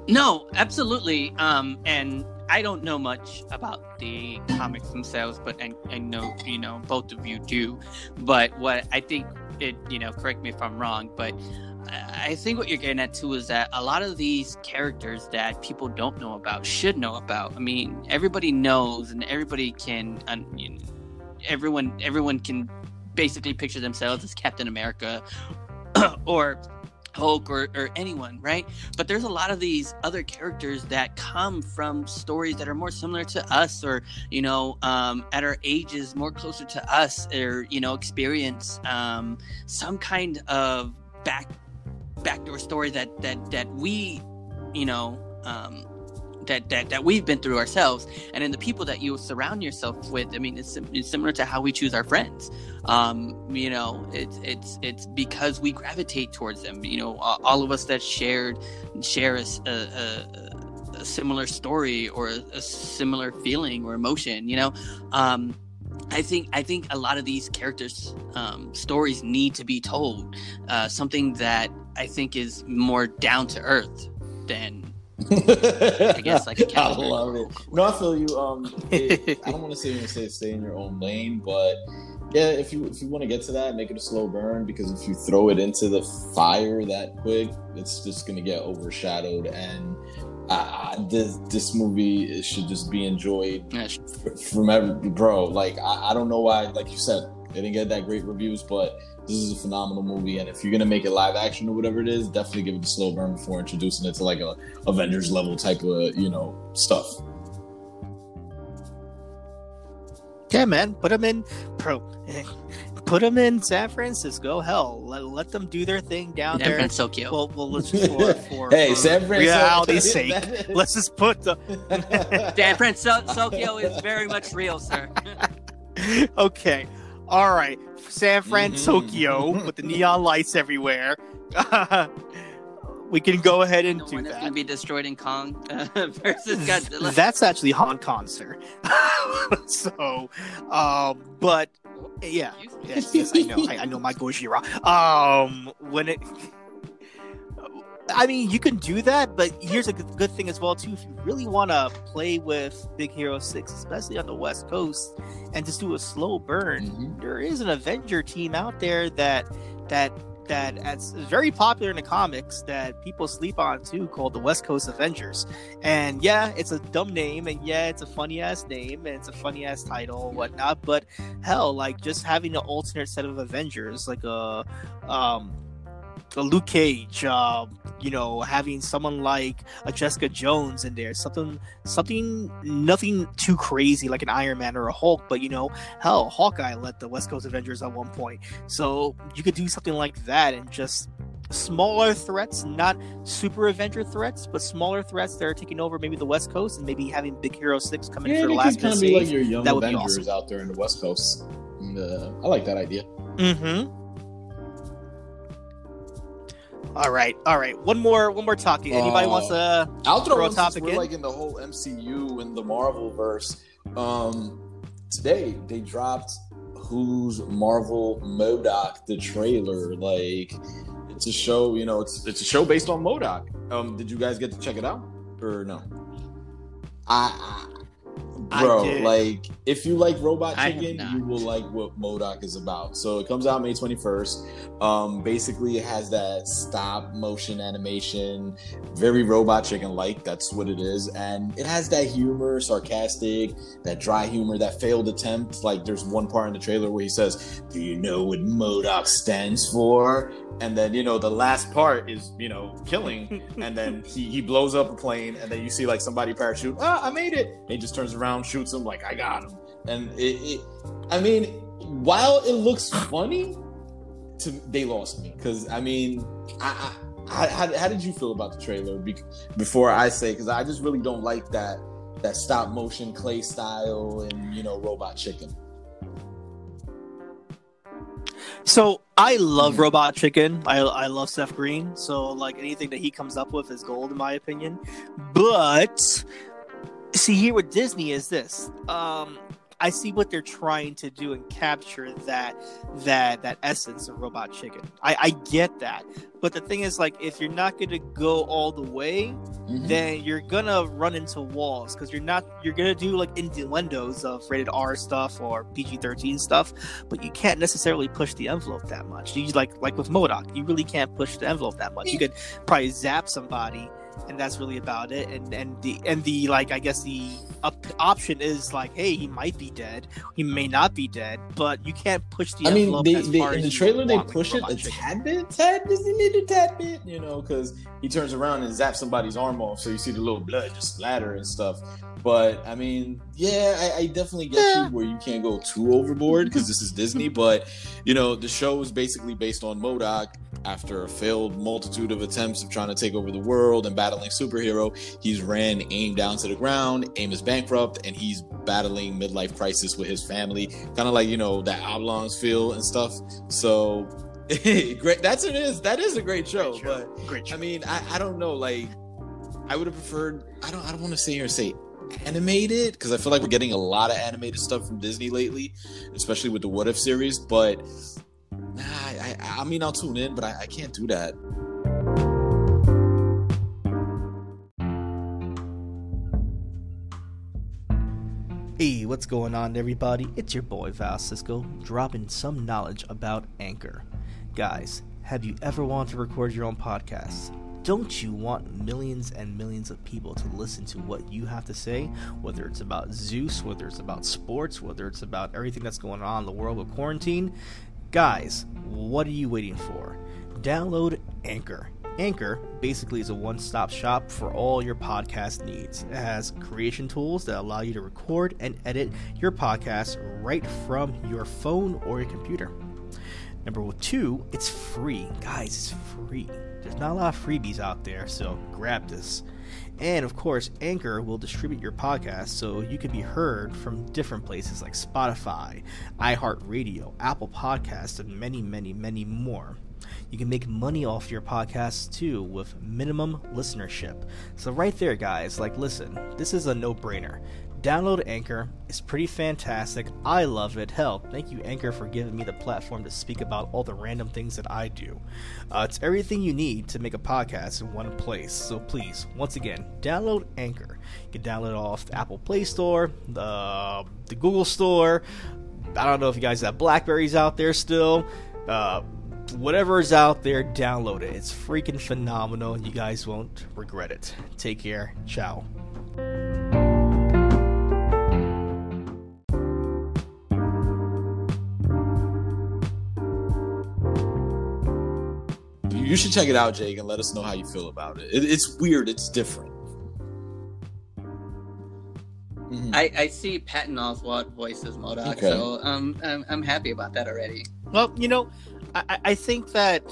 Speaker 4: No, absolutely. Um, and I don't know much about the comics themselves, but I, I know you know both of you do. But what I think it, you know, correct me if I'm wrong, but I think what you're getting at too is that a lot of these characters that people don't know about should know about. I mean, everybody knows, and everybody can. Everyone, everyone can basically picture themselves as Captain America [CLEARS THROAT] or Hulk or, or anyone, right? But there's a lot of these other characters that come from stories that are more similar to us, or you know, um, at our ages, more closer to us, or you know, experience um, some kind of back backdoor story that that that we, you know. Um, that, that, that we've been through ourselves. And in the people that you surround yourself with i mean it's, it's similar to how we choose our friends. Um, you know it's it's it's because we gravitate towards them. You know all, of us that shared share a similar story or a, a similar feeling or emotion you know? Um, I think I think a lot of these characters' um, stories need to be told. Uh, something that I think is more down to earth than
Speaker 3: I
Speaker 4: guess, like a [LAUGHS]
Speaker 3: I love it. No, I feel you. Um, it- I don't want to say you say stay in your own lane, but yeah, if you if you want to get to that, make it a slow burn because if you throw it into the fire that quick, it's just gonna get overshadowed. And uh, this this movie should just be enjoyed from every bro. Like I, I don't know why, like you said, they didn't get that great reviews, but this is a phenomenal movie. And if you're gonna make it live action or whatever it is, definitely give it a slow burn before introducing it to like a Avengers level type of you know stuff.
Speaker 2: Yeah, man. Put them in, bro. [LAUGHS] Put them in San Francisco. Hell, let, let them do their thing down
Speaker 4: San
Speaker 2: there.
Speaker 4: Francisco.
Speaker 2: Well, well, let's [LAUGHS] just for, for,
Speaker 3: hey,
Speaker 2: for
Speaker 3: San Francisco.
Speaker 2: reality's [LAUGHS] sake. Let's just put the [LAUGHS]
Speaker 4: San Francisco Tokyo is very much real, sir.
Speaker 2: okay. All right, San Francisco
Speaker 3: Mhm.
Speaker 2: with the neon lights everywhere. we can go ahead and
Speaker 4: the
Speaker 2: do
Speaker 4: one that's
Speaker 2: that.
Speaker 4: going to be destroyed in Kong uh, versus Godzilla.
Speaker 2: That's actually Hong Kong, sir. so, um, but yeah, yes, yes, I know, I, I know my Gojira. Um, when it, I mean, you can do that, but here's a good, good thing as well too. If you really want to play with Big Hero Six, especially on the West Coast, and just do a slow burn,
Speaker 3: Mhm.
Speaker 2: there is an Avenger team out there that that that is very popular in the comics that people sleep on too, called the West Coast Avengers. And yeah, it's a dumb name, and yeah, it's a funny ass name, and it's a funny ass title, and whatnot. But hell, like just having an alternate set of Avengers, like a um, Luke Cage, uh, you know, having someone like a Jessica Jones in there, something, something, nothing too crazy like an Iron Man or a Hulk, but you know, hell, Hawkeye led the West Coast Avengers at one point, so you could do something like that and just smaller threats, not super Avenger threats, but smaller threats that are taking over maybe the West Coast and maybe having Big Hero Six come in
Speaker 3: Yeah,
Speaker 2: for the last
Speaker 3: could kind of be like your young
Speaker 2: That would be
Speaker 3: Avengers out there in the West Coast. And, uh, I like that idea.
Speaker 2: Mm-hmm. All right, all right. One more, one more talking. Anybody
Speaker 3: Uh,
Speaker 2: wants to?
Speaker 3: I'll throw
Speaker 2: Throw a topic
Speaker 3: we're
Speaker 2: in?
Speaker 3: like in the whole MCU and the Marvel verse. Um, today they dropped who's Marvel MODOK the trailer. Like it's a show, you know, it's it's a show based on MODOK. Um, did you guys get to check it out or no? I,
Speaker 2: I
Speaker 3: I bro, like if you like Robot Chicken, you will like what MODOK is about. So it comes out May twenty first. Um, basically, it has that stop motion animation, very Robot Chicken like. That's what it is, and it has that humor, sarcastic, that dry humor, that failed attempt. Like there's one part in the trailer where he says, "Do you know what MODOK stands for?" And then you know the last part is you know killing, [LAUGHS] and then he, he blows up a plane, and then you see like somebody parachute. Ah, I made it. And he just turns around, shoots him like I got him. And it, it I mean, while it looks funny, to they lost me because I mean, I, I, I how, how did you feel about the trailer Be- before I say? Because I just really don't like that that stop motion clay style and you know robot chicken.
Speaker 2: So I love. Robot Chicken. I I love Seth Green. So like anything that he comes up with is gold in my opinion. But see here with Disney is this. Um I see what they're trying to do and capture that that that essence of Robot Chicken. I, I get that, but the thing is, like, if you're not gonna go all the way,
Speaker 3: Mhm.
Speaker 2: then you're gonna run into walls because you're not you're gonna do like innuendos of rated R stuff or PG thirteen stuff, but you can't necessarily push the envelope that much. You like like with MODOK, you really can't push the envelope that much. You could probably zap somebody, and that's really about it. And and the and the like I guess the op- option is like, hey, he might be dead, he may not be dead, but you can't push the
Speaker 3: I mean, they, they in the trailer they push it a tad bit, tad designated a tad bit, you know, because he turns around and zaps somebody's arm off, so you see the little blood just splatter and stuff. But I mean, yeah, I, I definitely get
Speaker 2: Yeah.
Speaker 3: you where you can't go too overboard because this is Disney. [LAUGHS] But you know, the show is basically based on MODOK. After a failed multitude of attempts of trying to take over the world and battling superhero, he's ran AIM down to the ground. AIM is bankrupt, and he's battling midlife crisis with his family, kind of like you know that Oblongs feel and stuff. So [LAUGHS] great. That's it is. That is a great show.
Speaker 2: Great show.
Speaker 3: But
Speaker 2: Great.
Speaker 3: I mean, I, I don't know. Like, I would have preferred. I don't. I don't want to sit here and say animated because I feel like we're getting a lot of animated stuff from Disney lately, especially with the What If series. But nah, I, I, I mean, I'll tune in, but I, I can't do that.
Speaker 1: Hey, what's going on, everybody? It's your boy Val Cisco, dropping some knowledge about Anchor. Guys, have you ever wanted to record your own podcast? Don't you want millions and millions of people to listen to what you have to say? Whether it's about Zeus, whether it's about sports, whether it's about everything that's going on in the world with quarantine? Guys, what are you waiting for? Download Anchor. Anchor basically is a one stop shop for all your podcast needs. It has creation tools that allow you to record and edit your podcast right from your phone or your computer. Number two, it's free. Guys, it's free. There's not a lot of freebies out there, so grab this. And of course, Anchor will distribute your podcast so you can be heard from different places like Spotify, iHeartRadio, Apple Podcasts, and many, many, many more. You can make money off your podcast too with minimum listenership. So, right there, guys, like, listen, this is a no brainer. Download Anchor. It's pretty fantastic. I love it. Hell, thank you, Anchor, for giving me the platform to speak about all the random things that I do. Uh, it's everything you need to make a podcast in one place. So please, once again, download Anchor. You can download it off the Apple Play Store, the, the Google Store. I don't know if you guys have Blackberries out there still. Uh, whatever is out there, download it. It's freaking phenomenal. You guys won't regret it. Take care. Ciao.
Speaker 3: You should check it out, Jake, and let us know how you feel about it. it it's weird. It's different. Mhm.
Speaker 4: I, I see Patton Oswalt voices MODOK,
Speaker 3: Okay.
Speaker 4: so um, I'm, I'm happy about that already.
Speaker 2: Well, you know, I, I- I think that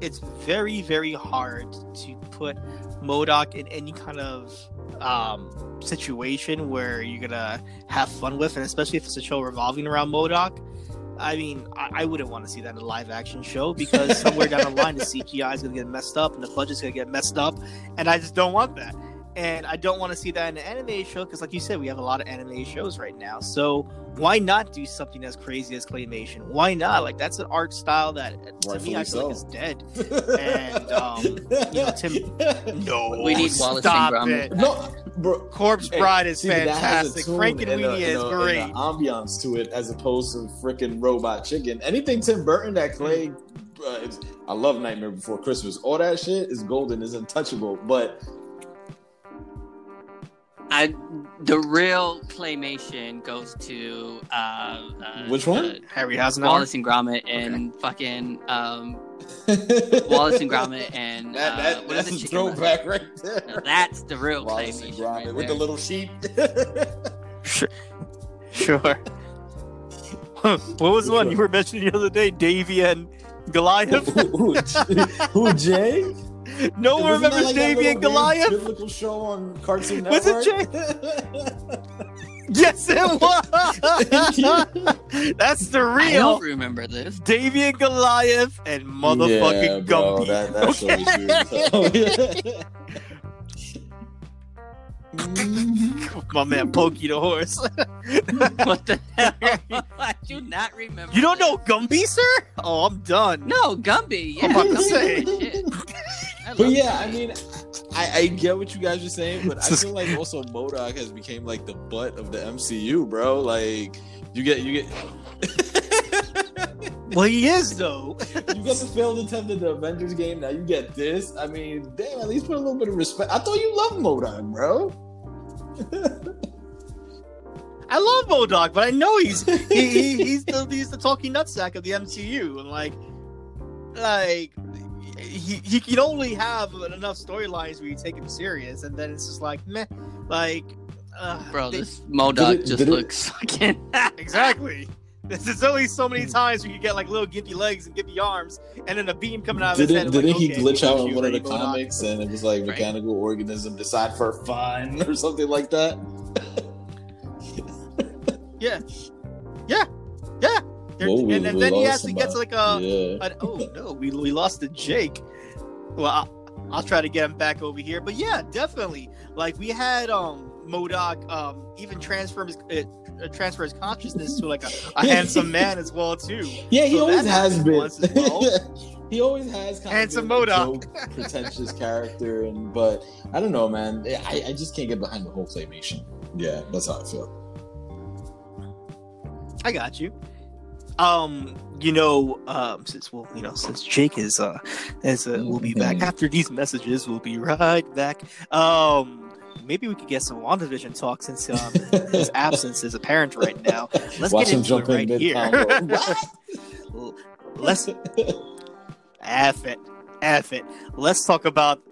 Speaker 2: it's very, very hard to put MODOK in any kind of um, situation where you're gonna have fun with, and especially if it's a show revolving around MODOK. I mean, I, I wouldn't want to see that in a live action show because [LAUGHS] somewhere down the line the CGI is gonna get messed up and the budget's gonna get messed up, and I just don't want that. And I don't want to see that in an anime show because, like you said, we have a lot of anime shows right now. So why not do something as crazy as claymation? Why not? Like that's an art style that, to me, I feel like is dead. [LAUGHS] And, um, you know, Tim- [LAUGHS] No,
Speaker 4: We need Wallace and
Speaker 2: stop
Speaker 4: Gromit.
Speaker 2: it.
Speaker 3: no, bro.
Speaker 2: Corpse Bride is
Speaker 3: See, that has a
Speaker 2: fantastic.
Speaker 3: tune
Speaker 2: Frank and
Speaker 3: and a-
Speaker 2: Weenie
Speaker 3: and
Speaker 2: is
Speaker 3: a- and
Speaker 2: great.
Speaker 3: a ambiance to it as opposed to freaking robot chicken. Anything Tim Burton that Clay, uh, it's- I love Nightmare Before Christmas. All that shit is golden, is untouchable. But
Speaker 4: I the real claymation goes to uh, uh
Speaker 3: Which one?
Speaker 4: uh,
Speaker 2: Harry Hasenauer.
Speaker 4: Wallace and Gromit and fucking um Wallace and Gromit and
Speaker 3: that,
Speaker 4: uh,
Speaker 3: that,
Speaker 4: what is
Speaker 3: that's
Speaker 4: it?
Speaker 3: a
Speaker 4: Chicken
Speaker 3: throwback right there.
Speaker 4: Now that's the real
Speaker 3: Wallace and Gromit
Speaker 4: right
Speaker 3: with the little sheep. [LAUGHS]
Speaker 2: Sure. Sure. [LAUGHS] what was the one you were mentioning the other day? Davey and Goliath?
Speaker 3: who, who, who, Jay?
Speaker 2: no one remembers
Speaker 3: like Davey
Speaker 2: and Goliath?
Speaker 3: Biblical show on Cartoon Network.
Speaker 2: Was it
Speaker 3: Network. [LAUGHS]
Speaker 2: Yes, it [LAUGHS] was. That's the real.
Speaker 4: I don't remember this.
Speaker 2: Davey and Goliath and motherfucking
Speaker 3: yeah, bro,
Speaker 2: Gumby.
Speaker 3: That, that show is weird. as hell.
Speaker 2: My man Pokey the horse. [LAUGHS]
Speaker 4: what the hell? [LAUGHS] I do not remember.
Speaker 2: you don't
Speaker 4: this.
Speaker 2: know Gumby, sir? Oh, I'm done.
Speaker 4: No, Gumby. Yeah,
Speaker 2: I'm about to say.
Speaker 4: The shit. I
Speaker 3: But
Speaker 4: love
Speaker 3: yeah, I mean, I, I get what you guys are saying, but I [LAUGHS] feel like also MODOK has became like the butt of the MCU, bro. Like you get you get [LAUGHS]
Speaker 2: Well, he is though.
Speaker 3: you got the failed attempt at the Avengers game. Now you get this. I mean, damn, at least put a little bit of respect. I thought you loved MODOK, bro. [LAUGHS]
Speaker 2: I love MODOK, but I know he's he, he, he's the he's the talking nutsack of the MCU, and like like he he can only have enough storylines where you take him serious, and then it's just like meh, like uh,
Speaker 4: bro,
Speaker 2: they-
Speaker 4: this
Speaker 3: MODOK
Speaker 4: just
Speaker 3: it-
Speaker 4: looks [LAUGHS] fucking. [LAUGHS]
Speaker 2: exactly. There's only so many times where you get like little gimpy legs and gimpy arms, and then a beam coming out of his head.
Speaker 3: Didn't
Speaker 2: like,
Speaker 3: he
Speaker 2: okay,
Speaker 3: glitch out in one of the comics and it was like
Speaker 4: Right.
Speaker 3: mechanical organism decide for fun [LAUGHS] or something like that?
Speaker 2: Yeah, yeah, yeah. There-
Speaker 3: Whoa,
Speaker 2: and, and then he actually gets
Speaker 3: somebody.
Speaker 2: like a.
Speaker 3: yeah.
Speaker 2: Oh no, we, we lost to Jake. Well, I'll, I'll try to get him back over here. But yeah, definitely. Like we had um MODOK um even transfer his uh, uh, transfer his consciousness to like a, a [LAUGHS] handsome man as well too.
Speaker 3: Yeah, he
Speaker 2: So
Speaker 3: always has been.
Speaker 2: well. [LAUGHS]
Speaker 3: he always has kind
Speaker 2: Handsome
Speaker 3: of
Speaker 2: Modok.
Speaker 3: joke, pretentious character, and but I don't know, man. I, I just can't get behind the whole claymation. Yeah, that's how I feel.
Speaker 2: I got you. Um, you know, um, since well, you know, since Jake is uh, is uh, we'll be back
Speaker 3: Mhm.
Speaker 2: after these messages. We'll be right back. Um, maybe we could get some WandaVision talk since um, his [LAUGHS] absence is apparent right now. Let's
Speaker 3: Watch
Speaker 2: get
Speaker 3: him
Speaker 2: into
Speaker 3: jump
Speaker 2: it right
Speaker 3: in
Speaker 2: here. [LAUGHS] Let's F it. F it. Let's talk about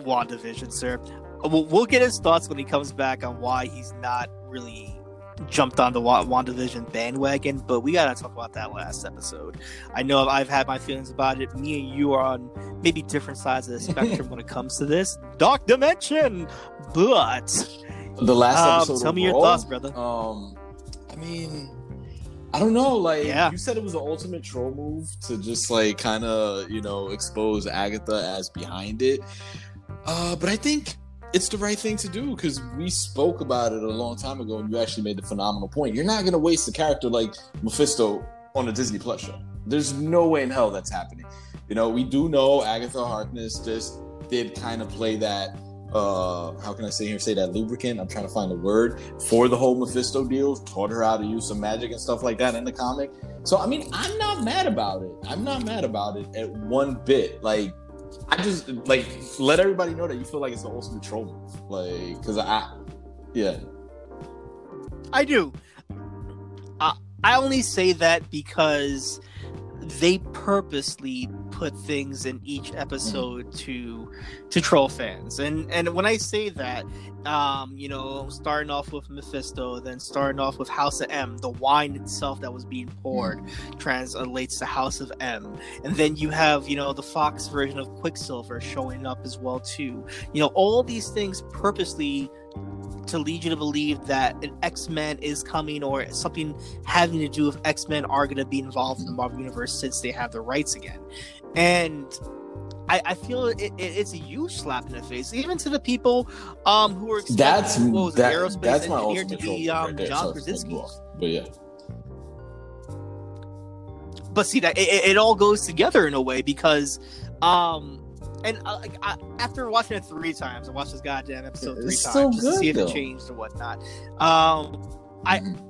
Speaker 2: WandaVision, sir. We'll, we'll get his thoughts when he comes back on why he's not really jumped on the WandaVision bandwagon, but we gotta talk about that last episode. I know I've had my feelings about it. Me and you are on maybe different sides of the spectrum [LAUGHS] when it comes to this. Dark Dimension! But,
Speaker 3: the last
Speaker 2: um,
Speaker 3: episode.
Speaker 2: tell me your thoughts, brother.
Speaker 3: Um, I mean, I don't know. Like
Speaker 2: Yeah.
Speaker 3: you said, it was an ultimate troll move to just like kind of you know expose Agatha as behind it. Uh, but I think it's the right thing to do because we spoke about it a long time ago, and you actually made the phenomenal point. You're not gonna waste a character like Mephisto on a Disney Plus show. There's no way in hell that's happening. You know, we do know Agatha Harkness just did kind of play that uh how can I say here say that lubricant? I'm trying to find a word for the whole Mephisto deal, taught her how to use some magic and stuff like that in the comic. So I mean, I'm not mad about it. I'm not mad about it at one bit. Like I just like let everybody know that you feel like it's the ultimate troll move. Like cuz I yeah.
Speaker 2: I do. Uh, I only say that because they purposely put things in each episode to to troll fans, and and when I say that, um, you know, starting off with Mephisto, then starting off with House of M, the wine itself that was being poured translates to House of M, and then you have you know the Fox version of Quicksilver showing up as well too. You know, all these things purposely to lead you to believe that an X-Men is coming or something having to do with X-Men are going to be involved in the Marvel Universe since they have the rights again. And I, I feel it, it, it's a huge slap in the face, even to the people um, who are
Speaker 3: That's
Speaker 2: what was
Speaker 3: that,
Speaker 2: aerospace
Speaker 3: that's my
Speaker 2: engineer to be um,
Speaker 3: right.
Speaker 2: John
Speaker 3: Sorry to cut you
Speaker 2: Krasinski.
Speaker 3: But yeah.
Speaker 2: but see that it, it all goes together in a way because um and uh, like I, after watching it three times i watched this goddamn episode three
Speaker 3: It's
Speaker 2: times
Speaker 3: so
Speaker 2: just to
Speaker 3: good,
Speaker 2: see if
Speaker 3: though.
Speaker 2: it changed or whatnot um I-
Speaker 3: Mhm.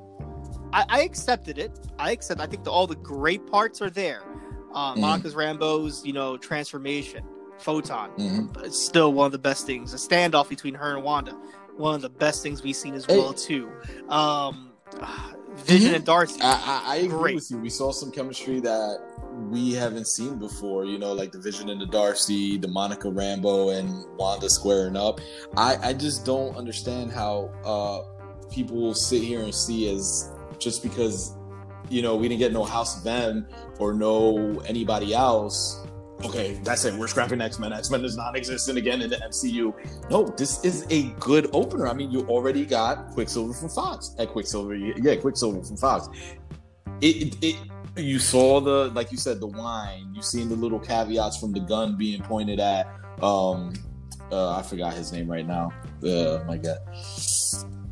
Speaker 2: I, I accepted it. I accept. I think the, all the great parts are there. Um,
Speaker 3: Mhm.
Speaker 2: Monica Rambeau's, you know, transformation, photon.
Speaker 3: Mhm.
Speaker 2: It's still one of the best things. The standoff between her and Wanda, one of the best things we've seen as
Speaker 3: Hey.
Speaker 2: well too. Um, [SIGHS] Vision
Speaker 3: Mhm.
Speaker 2: and Darcy.
Speaker 3: I, I, I agree with you. We saw some chemistry that we haven't seen before. You know, like the Vision and the Darcy, the Monica Rambeau and Wanda squaring up. I, I just don't understand how uh, people will sit here and see as just because you know we didn't get no House of M or no anybody else. Okay, that's it. We're scrapping X Men. X Men is non-existent again in the MCU. No, this is a good opener. I mean, you already got Quicksilver from Fox. At Quicksilver, yeah, Quicksilver from Fox. It, it, it, you saw the, like you said, the wine. You seen the little caveats from the gun being pointed at, um, Uh, I forgot his name right now. Uh, my God.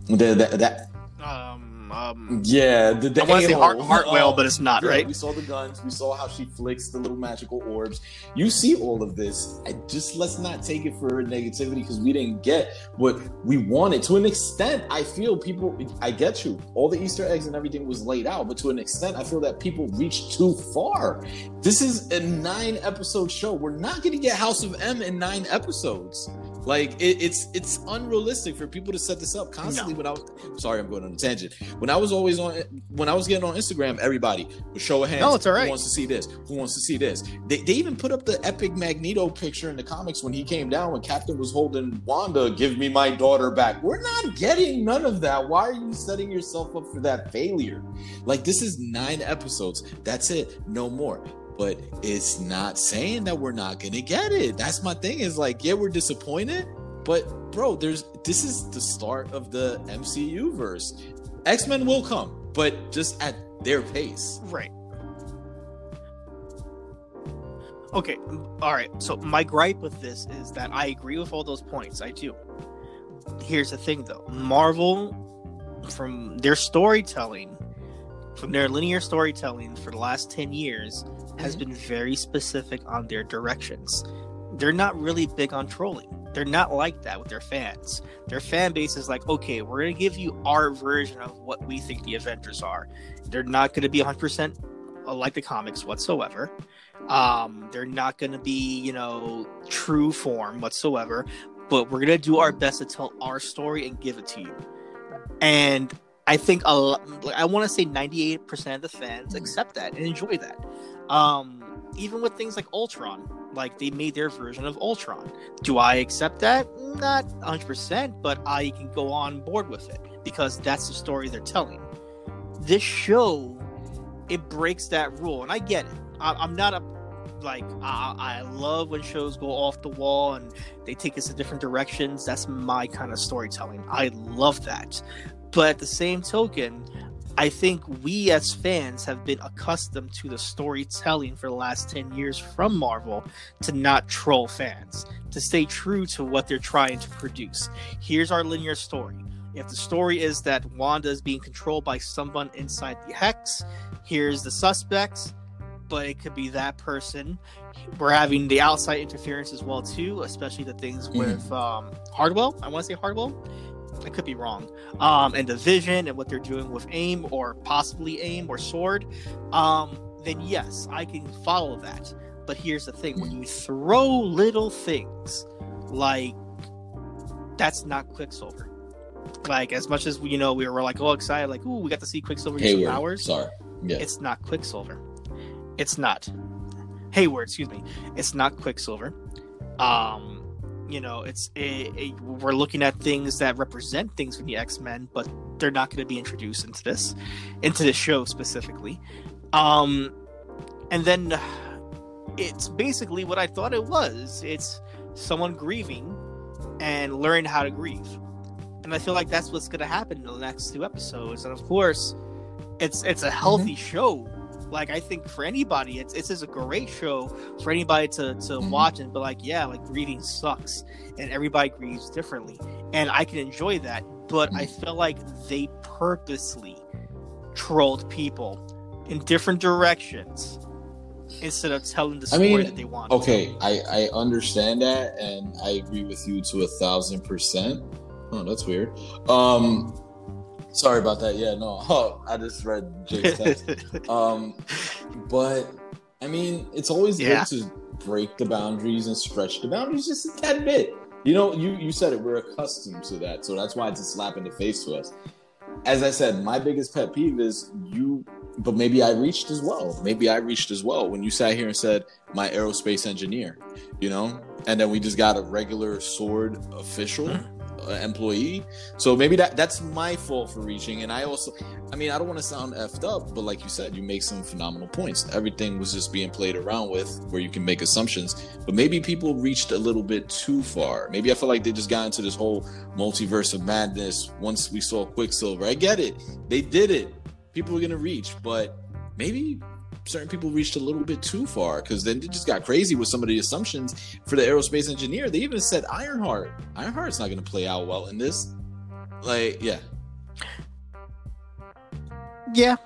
Speaker 3: The, the, that
Speaker 2: Um, um,
Speaker 3: yeah, the, the
Speaker 2: I want to say Heart,
Speaker 3: a-hole.
Speaker 2: Hartwell,
Speaker 3: Um,
Speaker 2: but it's not
Speaker 3: yeah,
Speaker 2: right.
Speaker 3: We saw the guns. We saw how she flicks the little magical orbs. You see all of this. I just let's not take it for negativity because we didn't get what we wanted. To an extent, I feel people. I get you. All the Easter eggs and everything was laid out, but to an extent, I feel that people reached too far. This is a nine episode show. We're not going to get House of M in nine episodes. Like it, it's it's unrealistic for people to set this up constantly. When I was sorry, I'm going on a tangent. When I was always on, when I was getting on Instagram, everybody would show a hand.
Speaker 2: No, it's all right.
Speaker 3: Who wants to see this? Who wants to see this? They, they even put up the epic Magneto picture in the comics when he came down when Captain was holding Wanda. Give me my daughter back. We're not getting none of that. Why are you setting yourself up for that failure? Like this is nine episodes. That's it. No more but it's not saying that we're not gonna get it. That's my thing. Is like, yeah, we're disappointed, but bro, there's this is the start of the MCU verse. X Men will come, but just at their pace.
Speaker 2: Right. Okay, all right. So my gripe with this is that I agree with all those points. I do. Here's the thing though. Marvel from their storytelling, from their linear storytelling for the last 10 years has been very specific on their directions. They're not really big on trolling. They're not like that with their fans. Their fan base is like, okay, we're going to give you our version of what we think the Avengers are. They're not going to be 100% like the comics whatsoever. Um, they're not going to be, you know, true form whatsoever, but we're going to do our best to tell our story and give it to you. And I think a lot, like, I want to say 98% of the fans accept that and enjoy that. Um, even with things like Ultron, like they made their version of Ultron. Do I accept that? Not 100%, but I can go on board with it because that's the story they're telling. This show, it breaks that rule, and I get it. I, I'm not a like I, I love when shows go off the wall and they take us in different directions. That's my kind of storytelling. I love that. But at the same token, I think we as fans have been accustomed to the storytelling for the last 10 years from Marvel to not troll fans, to stay true to what they're trying to produce. Here's our linear story. If the story is that Wanda is being controlled by someone inside the Hex, here's the suspects, but it could be that person. We're having the outside interference as well too, especially the things with um, Hardwell. I want to say Hardwell. I could be wrong. Um, and the vision and what they're doing with aim or possibly aim or sword. Um, then yes, I can follow that. But here's the thing: when you throw little things like that's not Quicksilver. Like as much as we, you know, we were like all excited, like, "Ooh, we got to see Quicksilver use some powers."
Speaker 3: Sorry. Yeah.
Speaker 2: It's not Quicksilver. It's not. Hayward, excuse me. It's not Quicksilver. Um, you know, it's a, a, we're looking at things that represent things from the X Men, but they're not going to be introduced into this, into this show specifically. Um, and then it's basically what I thought it was. It's someone grieving and learn how to grieve, and I feel like that's what's going to happen in the next two episodes. And of course, it's it's a healthy show. Like I think for anybody, it's it's just a great show for anybody to to watch and be like, yeah, like grieving sucks, and everybody grieves differently, and I can enjoy that. But I feel like they purposely trolled people in different directions instead of telling the
Speaker 3: I
Speaker 2: story
Speaker 3: mean,
Speaker 2: that they want.
Speaker 3: Okay, I, I understand that, and I agree with you to a thousand percent. Oh, that's weird. Um, sorry about that. Yeah, no, oh, [LAUGHS] I just read Jake's text. [LAUGHS] um, but I mean, it's always
Speaker 2: Yeah.
Speaker 3: good to break the boundaries and stretch the boundaries just a tad bit. You know, you you said it. We're accustomed to that, so that's why it's a slap in the face to us. As I said, my biggest pet peeve is you. But maybe I reached as well. Maybe I reached as well when you sat here and said my aerospace engineer. You know, and then we just got a regular sword official uh, Uh, employee. So maybe that that's my fault for reaching. And I also, I mean, I don't want to sound effed up, but like you said, you make some phenomenal points. Everything was just being played around with, where you can make assumptions. But maybe people reached a little bit too far. Maybe I feel like they just got into this whole multiverse of madness once we saw Quicksilver. I get it, they did it. People were gonna reach, but maybe certain people reached a little bit too far because then it just got crazy with some of the assumptions for the aerospace engineer. They even said Ironheart. Ironheart's not going to play out well in this. Like, yeah,
Speaker 2: Yeah.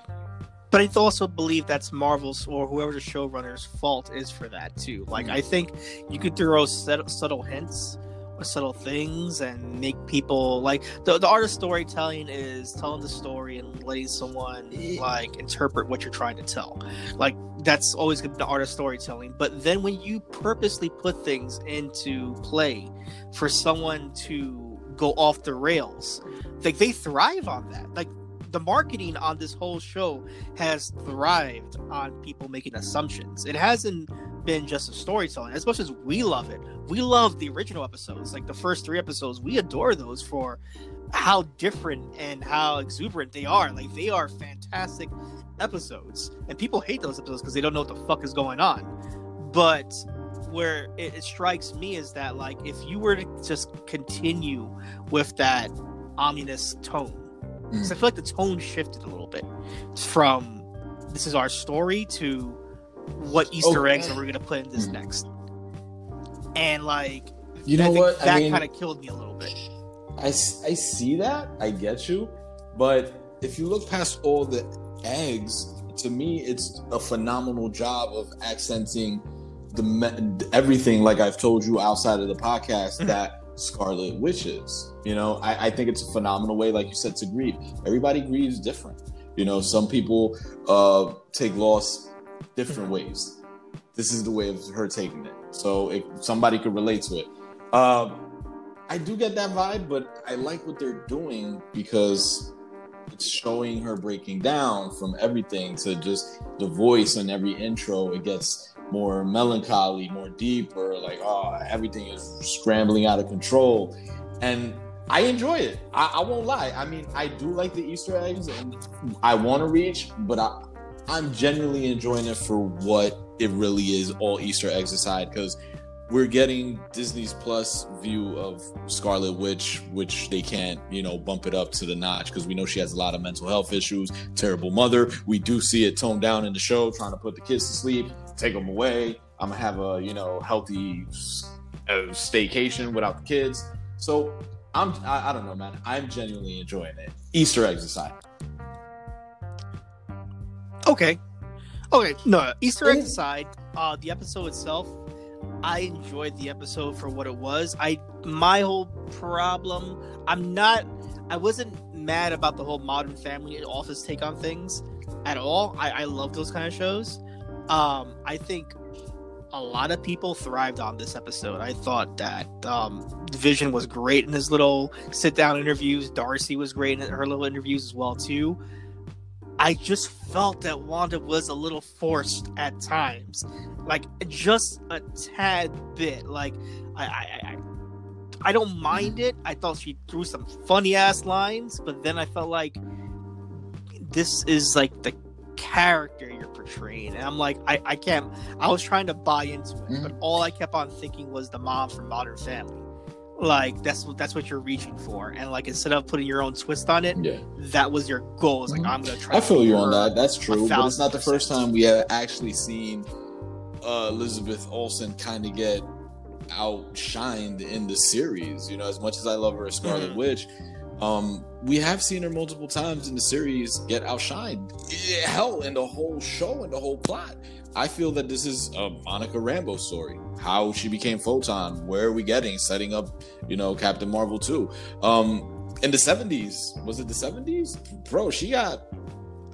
Speaker 2: But I also believe that's Marvel's or whoever the showrunner's fault is for that too. Like I mm. think you could throw subtle hints or subtle things and make people like the the art of storytelling is telling the story and letting someone like interpret what you're trying to tell. Like that's always gonna the art of storytelling. But then when you purposely put things into play for someone to go off the rails, like they thrive on that. Like the marketing on this whole show has thrived on people making assumptions. It hasn't been just a storytelling. As much as we love it, we love the original episodes, like the first three episodes. We adore those for how different and how exuberant they are. Like they are fantastic episodes, and people hate those episodes because they don't know what the fuck is going on. But where it, it strikes me is that like if you were to just continue with that ominous tone because I hmm. feel like the tone shifted a little bit from this is our story to what Easter
Speaker 3: Oh,
Speaker 2: eggs
Speaker 3: yeah.
Speaker 2: are we gonna put in this
Speaker 3: Mhm.
Speaker 2: next, and like
Speaker 3: You
Speaker 2: I
Speaker 3: know
Speaker 2: think
Speaker 3: what?
Speaker 2: that
Speaker 3: I mean,
Speaker 2: kind of killed me a little bit.
Speaker 3: I I see that. I get you. But if you look past all the eggs, to me, it's a phenomenal job of accenting the me- everything, like I've told you outside of the podcast,
Speaker 2: Mhm.
Speaker 3: that Scarlet Witch is. You know, I, I think it's a phenomenal way, like you said, to grieve. Everybody grieves different. You know, some people uh, take loss different ways. This is the way of her taking it. So if somebody could relate to it. Um, I do get that vibe, but I like what they're doing because it's showing her breaking down from everything to just the voice in every intro. It gets more melancholy, more deeper, like, oh, everything is scrambling out of control. And I enjoy it. I, I won't lie. I mean, I do like the Easter eggs and I want to reach, but I, I'm genuinely enjoying it for what it really is, all Easter eggs aside, because we're getting Disney's Plus view of Scarlet Witch, which they can't, you know, bump it up to the notch because we know she has a lot of mental health issues, terrible mother. We do see it toned down in the show, trying to put the kids to sleep, take them away. I'm gonna have a, you know, healthy uh, staycation without the kids. So I'm, I, I don't know, man. I'm genuinely enjoying it. Easter eggs aside.
Speaker 2: Okay, okay, no Easter eggs aside, uh, the episode itself, I enjoyed the episode for what it was. I my whole problem, I'm not, I wasn't mad about the whole Modern Family Office take on things at all. I, I love those kind of shows. Um, I think a lot of people thrived on this episode. I thought that um, Vision was great in his little sit down interviews. Darcy was great in her little interviews as well too. I just felt that Wanda was a little forced at times, like just a tad bit. Like I, I, I, I don't mind it. I thought she threw some funny ass lines, but then I felt like this is like the character you're portraying, and I'm like, I, I can't. I was trying to buy into it, but mm. all I kept on thinking was the mom from Modern Family. Like that's what that's what you're reaching for, and like instead of putting your own twist on it,
Speaker 3: Yeah.
Speaker 2: that was your goal. It's like
Speaker 3: Mhm.
Speaker 2: I'm gonna try.
Speaker 3: I feel you on that. That's true, but it's not the first time we have actually seen uh, Elizabeth Olsen kind of get outshined in the series. You know, as much as I love her as Scarlet
Speaker 2: Mhm.
Speaker 3: Witch, um, we have seen her multiple times in the series get outshined. Hell, in the whole show and the whole plot. I feel that this is a Monica Rambeau story. How she became Photon. Where are we getting? Setting up, you know, Captain Marvel too. Um, in the seventies, was it the seventies? Bro, she got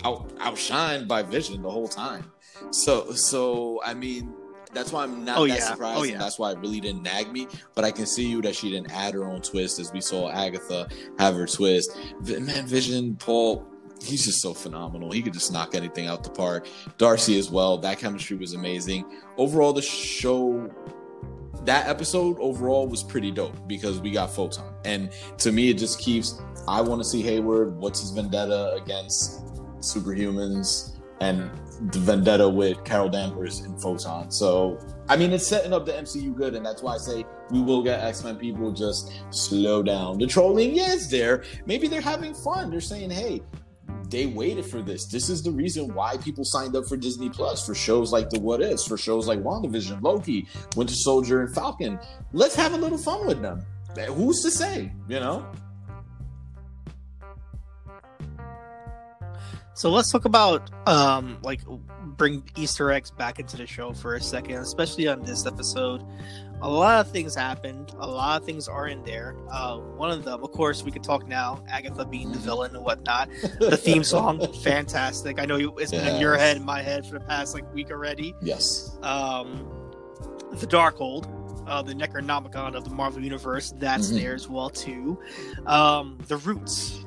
Speaker 3: out outshined by Vision the whole time. So, so I mean, that's why I'm not
Speaker 2: Oh,
Speaker 3: that
Speaker 2: yeah.
Speaker 3: surprised.
Speaker 2: Oh, yeah.
Speaker 3: That's why it really didn't nag me. But I can see you that she didn't add her own twist, as we saw Agatha have her twist. Man, Vision, Paul, he's just so phenomenal. He could just knock anything out the park. Darcy as well. That chemistry was amazing. Overall, the show. That episode overall was pretty dope because we got Photon. And to me, it just keeps. I want to see Hayward. What's his vendetta against superhumans and the vendetta with Carol Danvers and Photon. So, I mean, it's setting up the MCU good, and that's why I say we will get X Men people just slow down. The trolling, yeah, it's there. Maybe they're having fun. They're saying, hey, they waited for this. This is the reason why people signed up for Disney Plus for shows like The What Is, for shows like WandaVision, Loki, Winter Soldier, and Falcon. Let's have a little fun with them. Who's to say? You know.
Speaker 2: So let's talk about um like bring Easter eggs back into the show for a second, especially on this episode. A lot of things happened. A lot of things are in there. Uh, one of them, of course, we could talk now. Agatha being the villain and whatnot. The [LAUGHS] theme song, fantastic. I know it's been in your head, in my head for the past like week already.
Speaker 3: Yes.
Speaker 2: Um, the Darkhold, uh, the Necronomicon of the Marvel Universe, that's
Speaker 3: Mhm.
Speaker 2: there as well too. Um, the Roots,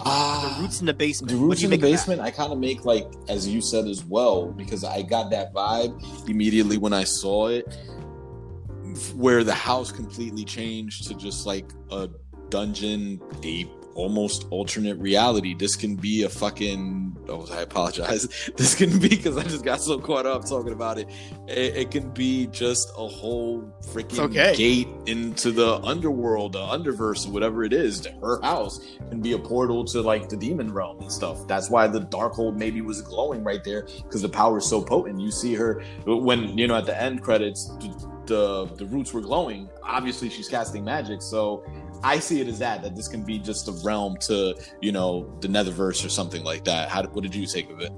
Speaker 3: Ah,
Speaker 2: the Roots in the basement.
Speaker 3: The roots in the
Speaker 2: make of that?
Speaker 3: basement, I kind of make like as you said as well, because I got that vibe immediately when I saw it, where the house completely changed to just like a dungeon, a almost alternate reality. This can be a fucking. Oh, I apologize. [LAUGHS] This can be because I just got so caught up talking about it. It, it can be just a whole freaking
Speaker 2: okay.
Speaker 3: gate into the underworld, the underverse, whatever it is. To her house can be a portal to like the demon realm and stuff. That's why the dark Darkhold maybe was glowing right there because the power is so potent. You see her when you know at the end credits, the the, the roots were glowing. Obviously, she's casting magic, so I see it as that that this can be just a realm to you know the Netherverse or something like that. How what did you take of it?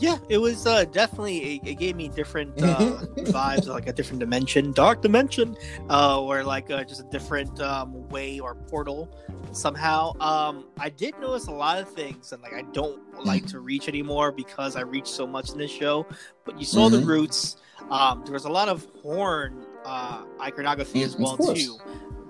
Speaker 2: Yeah, it was uh, definitely. It, it gave me different uh, [LAUGHS] vibes, like a different dimension, dark dimension, uh, or like uh, just a different um, way or portal somehow. Um, I did notice a lot of things, and like I don't like to reach anymore because I reach so much in this show. But you saw the
Speaker 3: Mhm.
Speaker 2: roots. Um, there was a lot of horn uh, iconography
Speaker 3: Mm,
Speaker 2: as well too.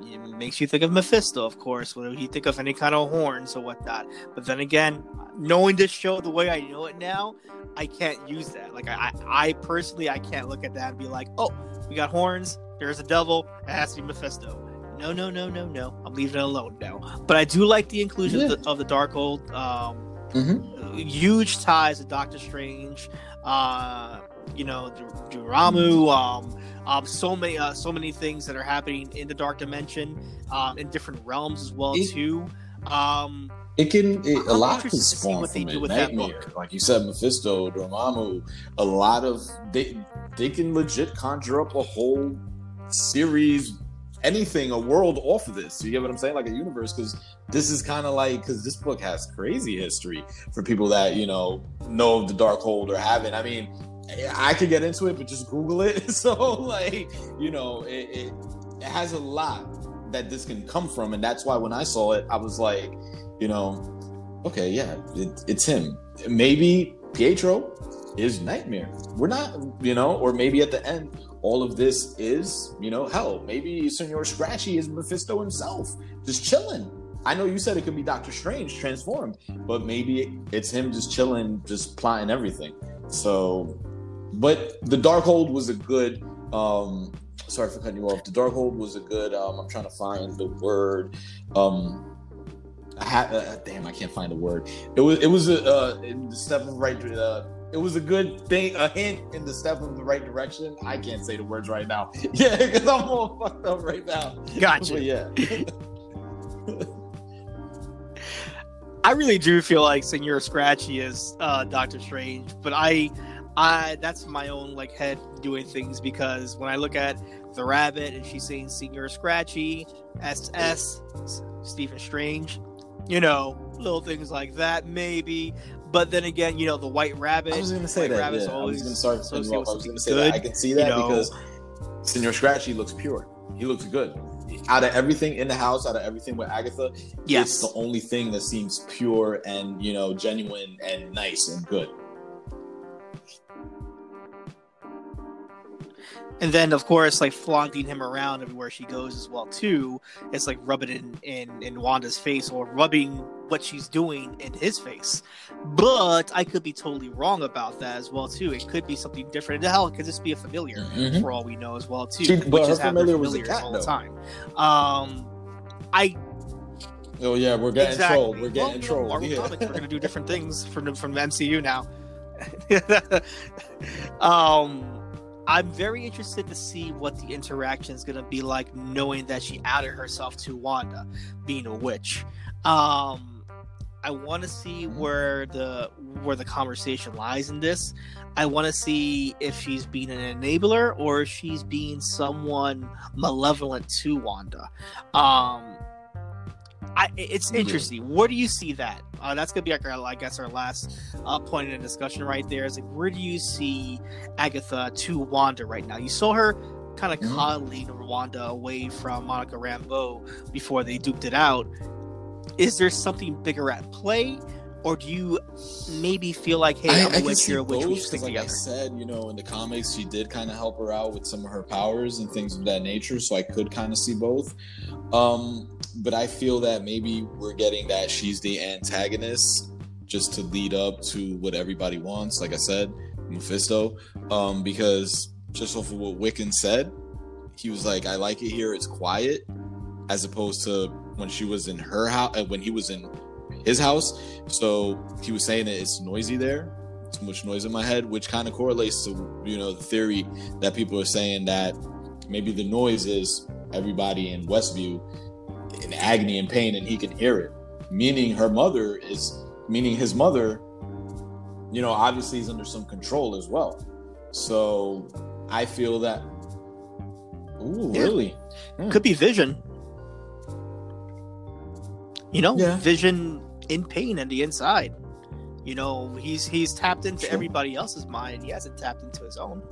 Speaker 2: It makes you think of Mephisto, of course, when you think of any kind of horns or whatnot. But then again, knowing this show the way I know it now, I can't use that. Like I, I, I personally, I can't look at that and be like, "Oh, we got horns. There's a devil. It has to be Mephisto." No, no, no, no, no. I'm leaving it alone now. But I do like the inclusion of, the, of the Darkhold. Um,
Speaker 3: Mm-hmm.
Speaker 2: huge ties to Doctor Strange. Uh, you know, Dur- Dormammu. Um, um, so many, uh, so many things that are happening in the dark dimension, um, in different realms as well
Speaker 3: It-
Speaker 2: too. Um,
Speaker 3: It can it, a lot can spawn from it.
Speaker 2: with that
Speaker 3: Nightmare,
Speaker 2: book.
Speaker 3: like you said, Mephisto, Dormammu. A lot of they they can legit conjure up a whole series, anything, a world off of this. You get what I'm saying? Like a universe, because this is kind of like because this book has crazy history for people that you know know of the Darkhold or haven't. I mean, I could get into it, but just Google it. [LAUGHS] So like you know, it, it, it has a lot that this can come from, and that's why when I saw it, I was like, you know, okay, yeah, it, it's him. Maybe Pietro is Nightmare. We're not, you know, or maybe at the end, all of this is, you know, hell, maybe Senor Scratchy is Mephisto himself, just chilling. I know you said it could be Doctor Strange transformed, but maybe it's him just chilling, just plotting everything. So, but the Darkhold was a good. um Sorry for cutting you off. The Darkhold was a good. um I'm trying to find the word. um I had, uh, damn, I can't find the word. It was it was a uh, in the step of right. Uh, it was a good thing, a hint in the step of the right direction. I can't say the words right now. [LAUGHS] Yeah, because I'm all fucked up right now.
Speaker 2: gotcha.
Speaker 3: But yeah, [LAUGHS]
Speaker 2: I really do feel like Senor Scratchy is uh, Doctor Strange, but I, I that's my own like head doing things because when I look at the rabbit and she's saying Senor Scratchy, SS, Stephen Strange, you know, little things like that maybe. But then again, you know, the White Rabbit.
Speaker 3: I was gonna say
Speaker 2: White
Speaker 3: that.
Speaker 2: Rabbit's
Speaker 3: Yeah, I was
Speaker 2: always
Speaker 3: gonna start. I was gonna say
Speaker 2: good.
Speaker 3: that. I can see that
Speaker 2: you know.
Speaker 3: because Senor Scratchy looks pure. He looks good. Out of everything in the house, out of everything with Agatha,
Speaker 2: Yes.
Speaker 3: it's the only thing that seems pure and you know genuine and nice and good.
Speaker 2: And then of course like flaunting him around everywhere she goes as well too it's like rubbing it in, in in wanda's face or rubbing what she's doing in his face but i could be totally wrong about that as well too it could be something different the hell it could just be a familiar
Speaker 3: Mhm.
Speaker 2: for all we know as well too
Speaker 3: She- but
Speaker 2: which
Speaker 3: her
Speaker 2: is
Speaker 3: familiar was a cat,
Speaker 2: all the
Speaker 3: though.
Speaker 2: time um i
Speaker 3: Oh yeah, we're getting
Speaker 2: exactly
Speaker 3: trolled. We're getting
Speaker 2: know,
Speaker 3: trolled.
Speaker 2: Marvel
Speaker 3: yeah.
Speaker 2: Comics, we're gonna do [LAUGHS] different things from the, from the mcu now [LAUGHS] um I'm very interested to see what the interaction is going to be like, knowing that she outed herself to Wanda, being a witch. Um, I want to see where the where the conversation lies in this. I want to see if she's being an enabler or if she's being someone malevolent to Wanda. Um, I, it's
Speaker 3: Yeah.
Speaker 2: interesting. Where do you see that? Uh, that's gonna be like our, I guess, our last uh, point in the discussion right there. Is like, where do you see Agatha to Wanda right now? You saw her kind of
Speaker 3: Mhm.
Speaker 2: coddling Wanda away from Monica Rambeau before they duped it out. Is there something bigger at play, or do you maybe feel like, hey, I'm a witch,
Speaker 3: see
Speaker 2: you're a witch, we
Speaker 3: both,
Speaker 2: should
Speaker 3: 'cause
Speaker 2: stick
Speaker 3: like I said, you know, in the comics, she did kind of help her out with some of her powers and things of that nature. So I could kind of see both. Um, but I feel that maybe we're getting that she's the antagonist just to lead up to what everybody wants. Like I said, Mephisto. Um, because just off of what Wiccan said, he was like, "I like it here. It's quiet," as opposed to when she was in her house, and when he was in his house. So he was saying that it's noisy there, too much noise in my head, which kind of correlates to you know the theory that people are saying that maybe the noise is everybody in Westview in agony and pain, and he can hear it. Meaning her mother is, meaning his mother, you know, obviously is under some control as well. So I feel that. Ooh,
Speaker 2: Yeah.
Speaker 3: really? Hmm.
Speaker 2: Could be Vision. You know,
Speaker 3: Yeah.
Speaker 2: Vision in pain on the inside. You know, he's he's tapped into
Speaker 3: Sure.
Speaker 2: everybody else's mind. He hasn't tapped into his own.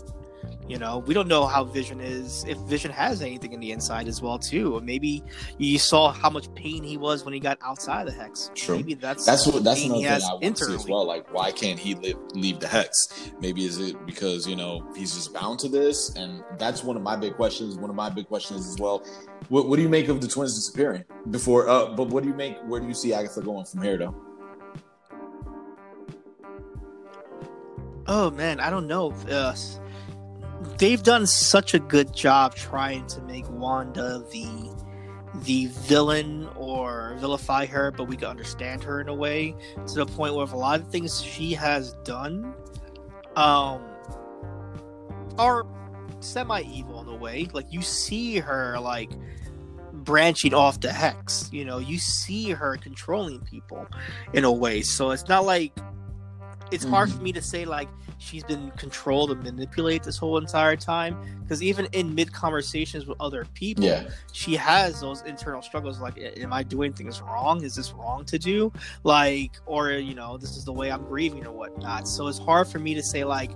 Speaker 2: You know, we don't know how Vision is. If Vision has anything in the inside as well, too. Or maybe you saw how much pain he was when he got outside the hex.
Speaker 3: True.
Speaker 2: Maybe that's
Speaker 3: That's what that's another thing I want to see as well. Like, why can't he live, leave the hex? Maybe is it because you know he's just bound to this? And that's one of my big questions. One of my big questions as well. What, what do you make of the twins disappearing before? Uh, but what do you make? Where do you see Agatha going from here, though?
Speaker 2: Oh man, I don't know. Uh, they've done such a good job trying to make Wanda the the villain or vilify her, but we can understand her in a way to the point where a lot of things she has done um are semi evil in a way. Like you see her like branching off the hex, you know, you see her controlling people in a way. So it's not like it's hard for me to say like she's been controlled and manipulated this whole entire time because even in mid conversations with other people
Speaker 3: Yeah,
Speaker 2: she has those internal struggles like am i doing things wrong? Is this wrong to do? Like or you know this is the way i'm grieving or whatnot. So it's hard for me to say like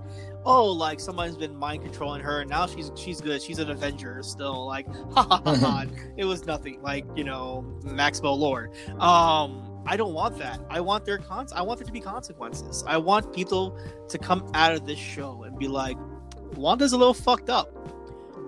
Speaker 2: oh like someone's been mind controlling her and now she's she's good. She's an avenger still like [LAUGHS] ha ha ha, ha. It was nothing like you know maxwell lord. Um i don't want that. I want their cons i want there to be consequences. I want people to come out of this show and be like wanda's a little fucked up.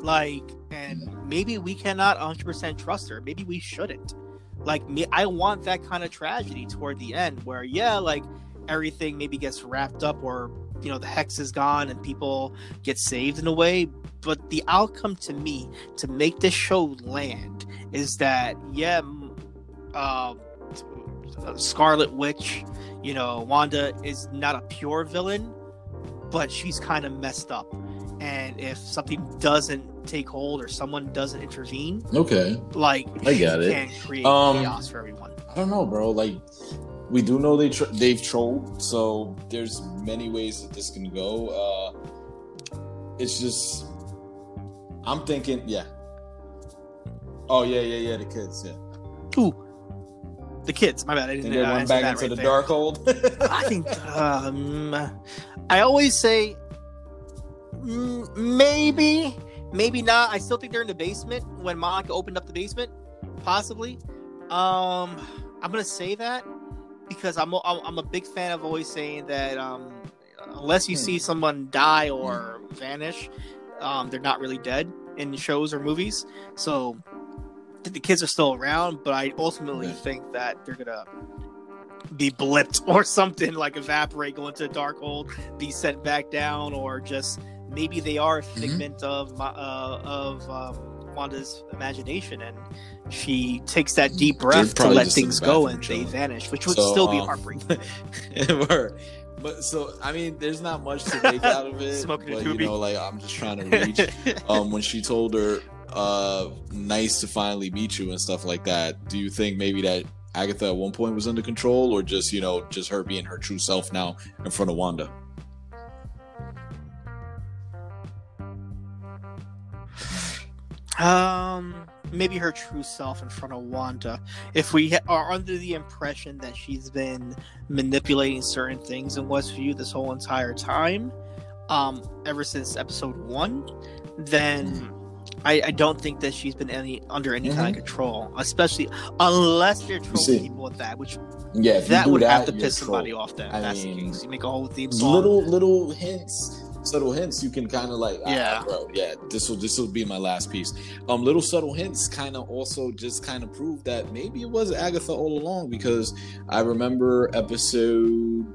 Speaker 2: Like and maybe we cannot 100% trust her. Maybe we shouldn't. Like me i want that kind of tragedy toward the end where yeah like everything maybe gets wrapped up or you know the hex is gone and people get saved in a way. But the outcome to me to make this show land is that yeah m- uh, scarlet witch you know wanda is not a pure villain but she's kind of messed up and if something doesn't take hold or someone doesn't intervene
Speaker 3: okay.
Speaker 2: like
Speaker 3: I get it.
Speaker 2: can create
Speaker 3: Um,
Speaker 2: chaos for everyone
Speaker 3: I don't know, bro. Like, we do know they tr- they've trolled, so there's many ways that this can go. Uh, it's just, I'm thinking, yeah. Oh yeah, yeah, yeah. The kids, yeah.
Speaker 2: Ooh, the kids. My bad. I didn't
Speaker 3: they
Speaker 2: uh,
Speaker 3: went back into
Speaker 2: right
Speaker 3: the
Speaker 2: there.
Speaker 3: Darkhold. [LAUGHS]
Speaker 2: I think. Um, I always say maybe, maybe not. I still think they're in the basement when Monica opened up the basement, possibly. Um, I'm gonna say that because I'm a, I'm a big fan of always saying that um, unless you
Speaker 3: Hmm.
Speaker 2: see someone die or vanish, um, they're not really dead in shows or movies. So think the kids are still around, but I ultimately
Speaker 3: Yeah.
Speaker 2: think that they're gonna be blipped [LAUGHS] or something like evaporate, go into a dark hole, be sent back down, or just maybe they are a
Speaker 3: Mm-hmm.
Speaker 2: figment of my, uh, of um, Wanda's imagination, and she takes that deep breath to let things go, and they vanish, which would
Speaker 3: So,
Speaker 2: still be
Speaker 3: um,
Speaker 2: heartbreaking. [LAUGHS]
Speaker 3: But so I mean, there's not much to make out of [LAUGHS] it.
Speaker 2: Smoking a
Speaker 3: but, you know, like I'm just trying to reach. um, when she told her, uh, "Nice to finally meet you" and stuff like that. Do you think maybe that Agatha at one point was under control, or just you know, just her being her true self now in front of Wanda?
Speaker 2: Um, maybe her true self in front of Wanda. If we ha- are under the impression that she's been manipulating certain things in Westview this whole entire time, um, ever since episode one, then I, I don't think that she's been any under any kind of control, especially unless they're trolling people with that, which
Speaker 3: Yeah,
Speaker 2: that would have to piss somebody off. That
Speaker 3: I
Speaker 2: that's
Speaker 3: mean,
Speaker 2: the case. You make a whole theme song.
Speaker 3: Little little hints, subtle hints. You can kind of like, ah,
Speaker 2: Yeah.
Speaker 3: bro, yeah. This will this will be my last piece. Um, little subtle hints kind of also just kind of prove that maybe it was Agatha all along because I remember episode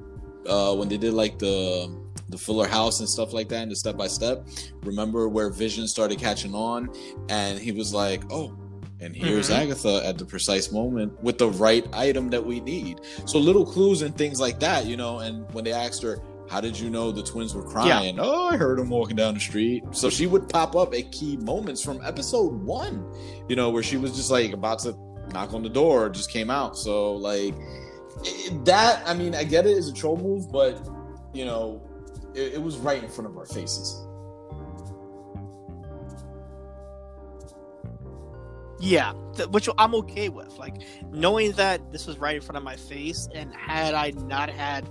Speaker 3: uh when they did like the the Fuller House and stuff like that, and the step by step. Remember where Vision started catching on, and he was like, "Oh, and here's
Speaker 2: Mhm.
Speaker 3: Agatha at the precise moment with the right item that we need." So little clues and things like that, you know. And when they asked her, "How did you know the twins were crying?" Oh, I heard them walking down the street. So she would pop up at key moments from episode one, you know, where she was just like about to knock on the door, just came out. So like that, I mean, I get it as a troll move, but you know, it, it was right in front of our faces.
Speaker 2: Yeah, th- which I'm okay with. Like knowing that this was right in front of my face, and had I not had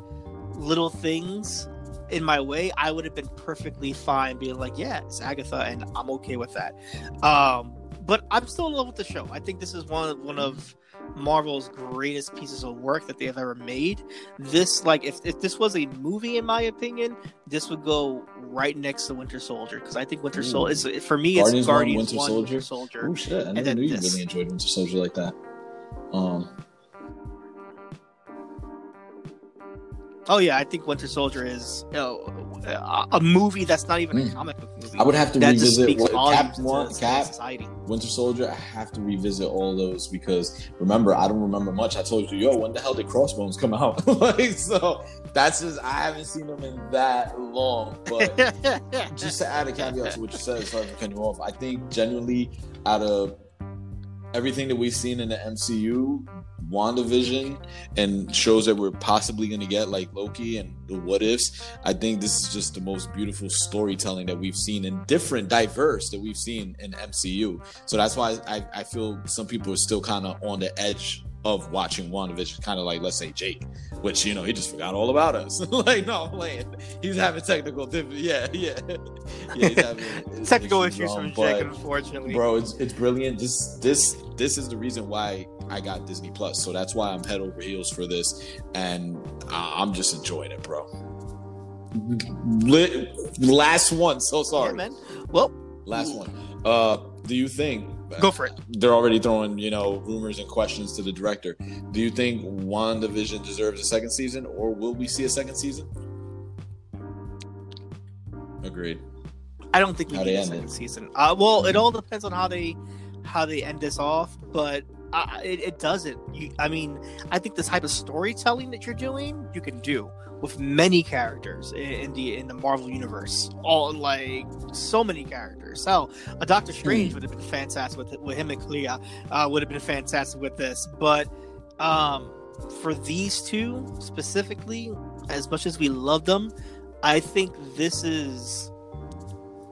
Speaker 2: little things in my way, I would have been perfectly fine being like, "Yeah, it's Agatha," and I'm okay with that. Um, but I'm still in love with the show. I think this is one one of Marvel's greatest pieces of work that they have ever made. This, like, if, if this was a movie, in my opinion, this would go right next to Winter Soldier because I think Winter
Speaker 3: Ooh.
Speaker 2: Soldier is for me.
Speaker 3: Guardians
Speaker 2: it's
Speaker 3: one,
Speaker 2: Guardians
Speaker 3: Winter
Speaker 2: one,
Speaker 3: Soldier?
Speaker 2: Winter Soldier.
Speaker 3: Oh shit! I
Speaker 2: And
Speaker 3: never knew you
Speaker 2: this.
Speaker 3: really enjoyed Winter Soldier like that. Um,
Speaker 2: Oh yeah, I think Winter Soldier is you know, a, movie that's not even a
Speaker 3: Mm.
Speaker 2: comic book movie.
Speaker 3: I would have to
Speaker 2: that
Speaker 3: revisit what, Cap one, Cap,
Speaker 2: society.
Speaker 3: Winter Soldier. I have to revisit all those because remember, I don't remember much. I told you, yo, when the hell did Crossbones come out? [LAUGHS] like, so that's just I haven't seen them in that long. But [LAUGHS] just to add a caveat to what you said, sorry for cutting you off. I think genuinely, out of everything that we've seen in the MCU, WandaVision and shows that we're possibly going to get, like Loki and the What Ifs, I think this is just the most beautiful storytelling that we've seen and different, diverse that we've seen in MCU. So that's why I, I feel some people are still kind of on the edge of watching WandaVision, kind of like, let's say, Jake, which, you know, he just forgot all about us. [LAUGHS] like, no, I'm playing. He's having technical difficulties. Yeah, yeah. [LAUGHS] yeah he's having [LAUGHS]
Speaker 2: Technical issues
Speaker 3: um,
Speaker 2: from Jake, unfortunately.
Speaker 3: bro it's, it's brilliant this this this is the reason why i got disney plus so that's why i'm head over heels for this and i'm just enjoying it bro last one so
Speaker 2: Yeah,
Speaker 3: sorry
Speaker 2: man. Well,
Speaker 3: last one uh do you think
Speaker 2: go for it.
Speaker 3: they're already throwing you know rumors and questions to the director do you think WandaVision deserves a second season or will we see a second season agreed
Speaker 2: I don't think we
Speaker 3: How
Speaker 2: need a second
Speaker 3: it.
Speaker 2: season. Uh, well, it all depends on how they how they end this off, but uh, it, it doesn't. You, I mean, I think the type of storytelling that you're doing, you can do with many characters in, in the in the Marvel universe. All like so many characters. So, a Doctor Strange would have been fantastic with with him and Clea. Uh, would have been fantastic with this, but um, for these two specifically, as much as we love them, I think this is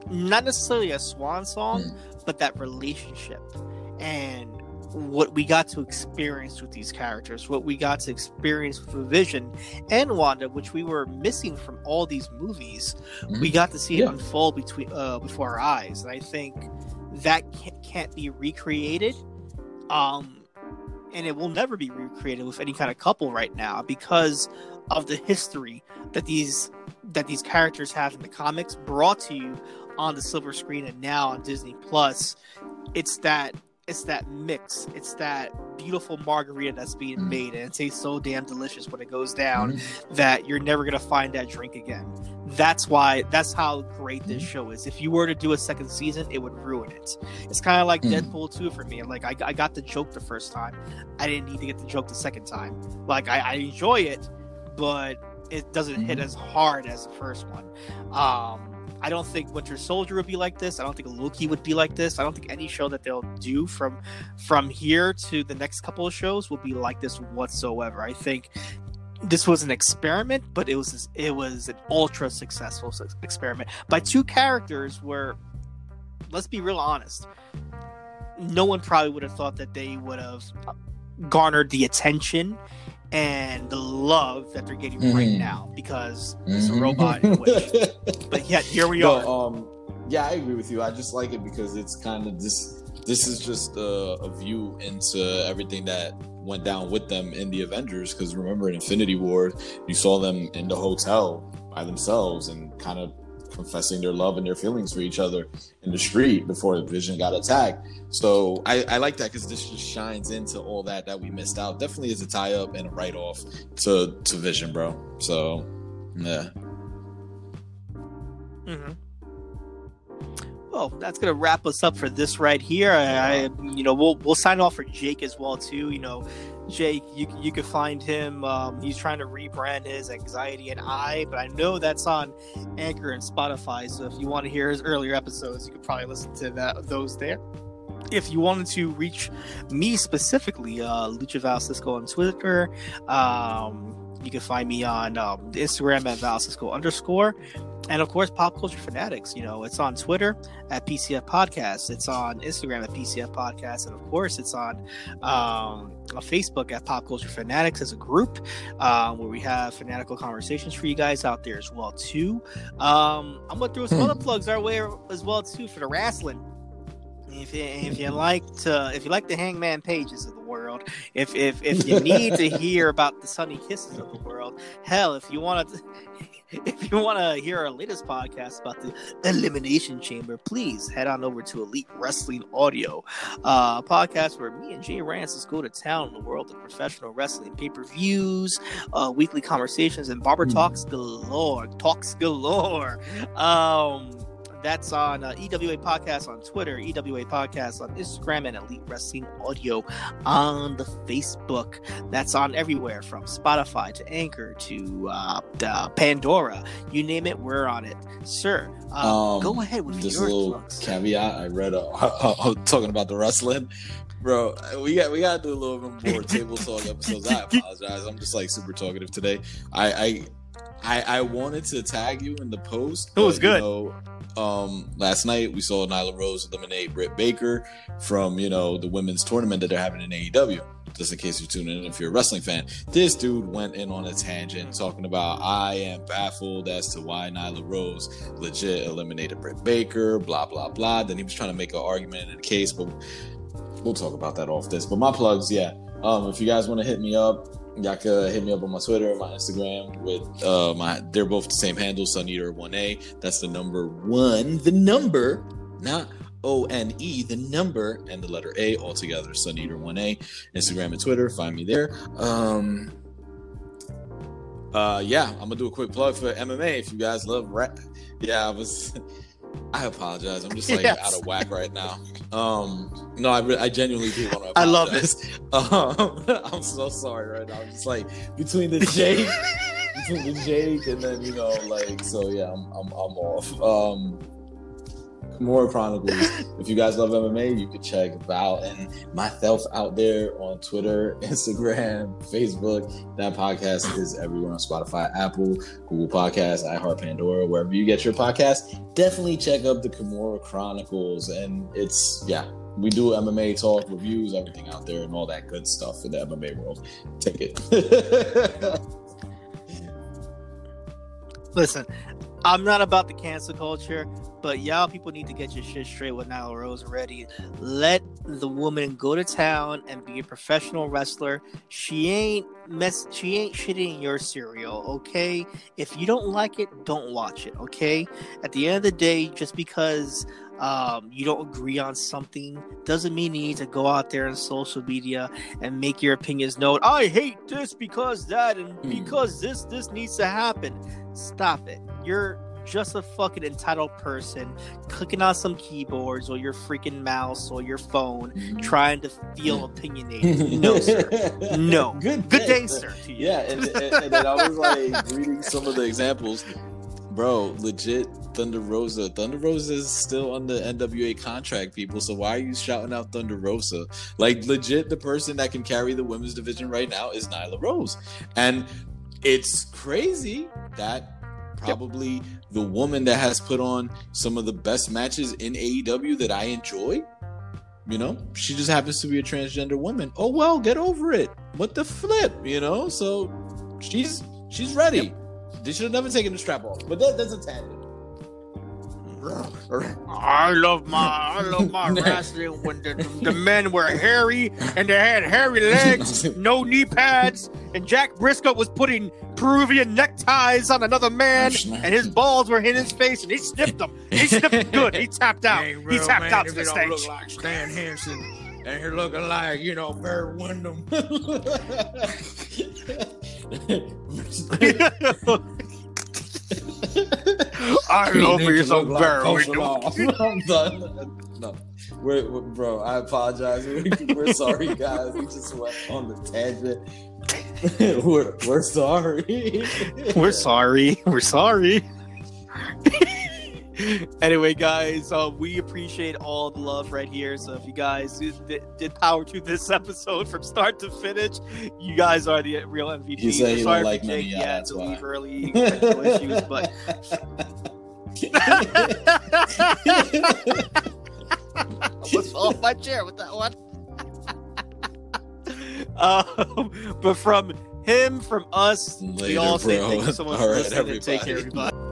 Speaker 2: not necessarily a swan song, but that relationship and what we got to experience with these characters, what we got to experience with Vision and Wanda, which we were missing from all these movies. We got to see it unfold between uh, before our eyes, and I think that can't, can't be recreated. Um, and it will never be recreated with any kind of couple right now because of the history that these that these characters have in the comics brought to you on the silver screen and now on Disney Plus. It's that it's that mix. It's that beautiful margarita that's being
Speaker 3: Mhm.
Speaker 2: made, and it tastes so damn delicious when it goes down
Speaker 3: Mm-hmm.
Speaker 2: that you're never gonna find that drink again. That's why. That's how great this
Speaker 3: Mm-hmm.
Speaker 2: show is. If you were to do a second season, it would ruin it. It's kind of like
Speaker 3: Mhm.
Speaker 2: Deadpool 2 for me. Like I, I got the joke the first time. I didn't need to get the joke the second time. Like I, I enjoy it, but it doesn't hit
Speaker 3: Mhm.
Speaker 2: as hard as the first one. Um, I don't think Winter Soldier would be like this. I don't think Loki would be like this. I don't think any show that they'll do from from here to the next couple of shows will be like this whatsoever. I think this was an experiment, but it was it was an ultra successful experiment by two characters where, let's be real honest, no one probably would have thought that they would have garnered the attention and the love that they're getting right
Speaker 3: Mhm.
Speaker 2: now because it's a
Speaker 3: Mhm.
Speaker 2: robot in. [LAUGHS] But yet here we
Speaker 3: No,
Speaker 2: are.
Speaker 3: um, yeah, I agree with you. I just like it because it's kind of this. This is just a, a view into everything that went down with them in the Avengers. Because remember, in Infinity War, you saw them in the hotel by themselves and kind of confessing their love and their feelings for each other in the street before Vision got attacked. So I, I like that because this just shines into all that that we missed out. Definitely is a tie up and a write off to to Vision, bro. So yeah.
Speaker 2: Mm-hmm. Well, that's gonna wrap us up for this right here. I, I, you know, we'll we'll sign off for Jake as well too. You know, Jake, you you can find him. Um, he's trying to rebrand his anxiety and I, but I know that's on Anchor and Spotify. So if you want to hear his earlier episodes, you could probably listen to that those there. If you wanted to reach me specifically, uh, Lucha Val Cisco on Twitter. Um, you can find me on um, Instagram at Val Cisco underscore. And of course, Pop Culture Fanatics. You know, it's on Twitter at PCF Podcast. It's on Instagram at PCF Podcast. And of course, it's on um, on Facebook at Pop Culture Fanatics as a group um, where we have fanatical conversations for you guys out there as well too. Um, I'm gonna throw some
Speaker 3: Hmm.
Speaker 2: other plugs our way as well too for the wrestling. If you, if you like to if you like the Hangman Pages of the world, if if if you need to [LAUGHS] hear about the Sonny Kisses of the world, hell, if you want to. If you want to hear our latest podcast about the Elimination Chamber, please head on over to Elite Wrestling Audio, uh, a podcast where me and Jay Rancis go to town in the world of professional wrestling, pay per views, uh, weekly conversations, and barber
Speaker 3: Hmm.
Speaker 2: talks galore. Talks galore. Um, that's on uh, EWA Podcast on Twitter, EWA Podcast on Instagram, and Elite Wrestling Audio on the Facebook. That's on everywhere from Spotify to Anchor to uh, uh, Pandora. You name it, we're on it. Sir, uh,
Speaker 3: Um,
Speaker 2: go ahead with your
Speaker 3: little
Speaker 2: plugs.
Speaker 3: caveat. I read a [LAUGHS] [LAUGHS] talking about the wrestling, bro. We got we got to do a little bit more table talk episodes. I [LAUGHS] apologize. I'm just like super talkative today. I I I, I wanted to tag you in the post.
Speaker 2: It was
Speaker 3: but, you
Speaker 2: good.
Speaker 3: know, um, last night we saw Nyla Rose eliminate Britt Baker from you know the women's tournament that they're having in AEW. Just in case you're tuning in, if you're a wrestling fan, this dude went in on a tangent talking about I am baffled as to why Nyla Rose legit eliminated Britt Baker, blah blah blah. Then he was trying to make an argument in a case, but we'll talk about that off this. But my plugs, yeah. Um, if you guys want to hit me up, y'all can hit me up on my Twitter, my Instagram with uh my they're both the same handle, Sun Eater One A. That's the number one, the number, not O N E, the number and the letter A all together, Sun Eater One A. Instagram and Twitter, find me there. Um. Uh yeah, I'm gonna do a quick plug for MMA. If you guys love rap, yeah, I was. [LAUGHS] I apologize. I'm just like
Speaker 2: Yes.
Speaker 3: out of whack right now. Um, no, I, re- I genuinely do want to.
Speaker 2: I love
Speaker 3: this. [LAUGHS] Um, [LAUGHS] I'm so sorry right now. I'm just like between the [LAUGHS] Jake, between the Jake, and then you know, like, so yeah, I'm I'm, I'm off. Um, more Chronicles. If you guys love MMA, you can check Val and myself out there on Twitter, [LAUGHS] Instagram, Facebook. That podcast is everywhere on Spotify, Apple, Google Podcasts, iHeart, Pandora, wherever you get your podcast. Definitely check up the Kimura Chronicles, and it's yeah. We do MMA talk, reviews, everything out there, and all that good stuff in the MMA world. Take it. [LAUGHS]
Speaker 2: Listen, I'm not about the cancel culture, but y'all people need to get your shit straight with Nyla Rose already. Let the woman go to town and be a professional wrestler. She ain't mess she ain't shitting in your cereal, okay? If you don't like it, don't watch it, okay? At the end of the day, just because um, you don't agree on something doesn't mean you need to go out there on social media and make your opinions known. I hate this because that and
Speaker 3: Hmm.
Speaker 2: because this this needs to happen. Stop it. You're just a fucking entitled person clicking on some keyboards or your freaking mouse or your phone mm-hmm. trying to feel [LAUGHS] opinionated. No, sir. No. [LAUGHS]
Speaker 3: Good
Speaker 2: Good day, sir.
Speaker 3: Yeah, and, and, and then I was like reading some of the examples. Bro, legit Thunder Rosa. Thunder Rosa is still on the NWA contract, people. So why are you shouting out Thunder Rosa? Like legit, the person that can carry the women's division right now is Nyla Rose. And it's crazy that probably the woman that has put on some of the best matches in AEW that I enjoy. You know, she just happens to be a transgender woman. Oh well, get over it. What the flip, you know? So she's she's ready. They should have never taken the strap off. But that, that's a tangent.
Speaker 2: I love my I love my [LAUGHS] wrestling when the, the men were hairy and they had hairy legs, no knee pads, and Jack Brisco was putting Peruvian neckties on another man, and his balls were in his face, and he sniffed them. He sniffed them good. He tapped out. He tapped out to the stage.
Speaker 5: look like Stan Hansen and you're looking like, you know, Barry Windham. [LAUGHS] [LAUGHS]
Speaker 2: I [LAUGHS] love me some Barry
Speaker 3: Coach
Speaker 2: Windham.
Speaker 3: Law. [LAUGHS] I'm done. No, we're, we're- bro. I apologize. [LAUGHS] We're, we're sorry, guys. We just went on the tangent. we're we're sorry.
Speaker 2: We're sorry. We're sorry. [LAUGHS] anyway, guys, uh, we appreciate all the love right here. So if you guys did, did power to this [LAUGHS] episode from start to finish, you guys are the real MVPs.
Speaker 3: You say
Speaker 2: We're
Speaker 3: you
Speaker 2: sorry
Speaker 3: don't like
Speaker 2: for Jake. Yeah,
Speaker 3: that's
Speaker 2: to
Speaker 3: why.
Speaker 2: leave early [LAUGHS] issues, but almost fell off my chair with that one. um, but from him, from us, we
Speaker 3: Later,
Speaker 2: all say
Speaker 3: bro.
Speaker 2: thank you so much
Speaker 3: All
Speaker 2: for
Speaker 3: right,
Speaker 2: listening. and Take care,
Speaker 3: everybody.
Speaker 2: everybody.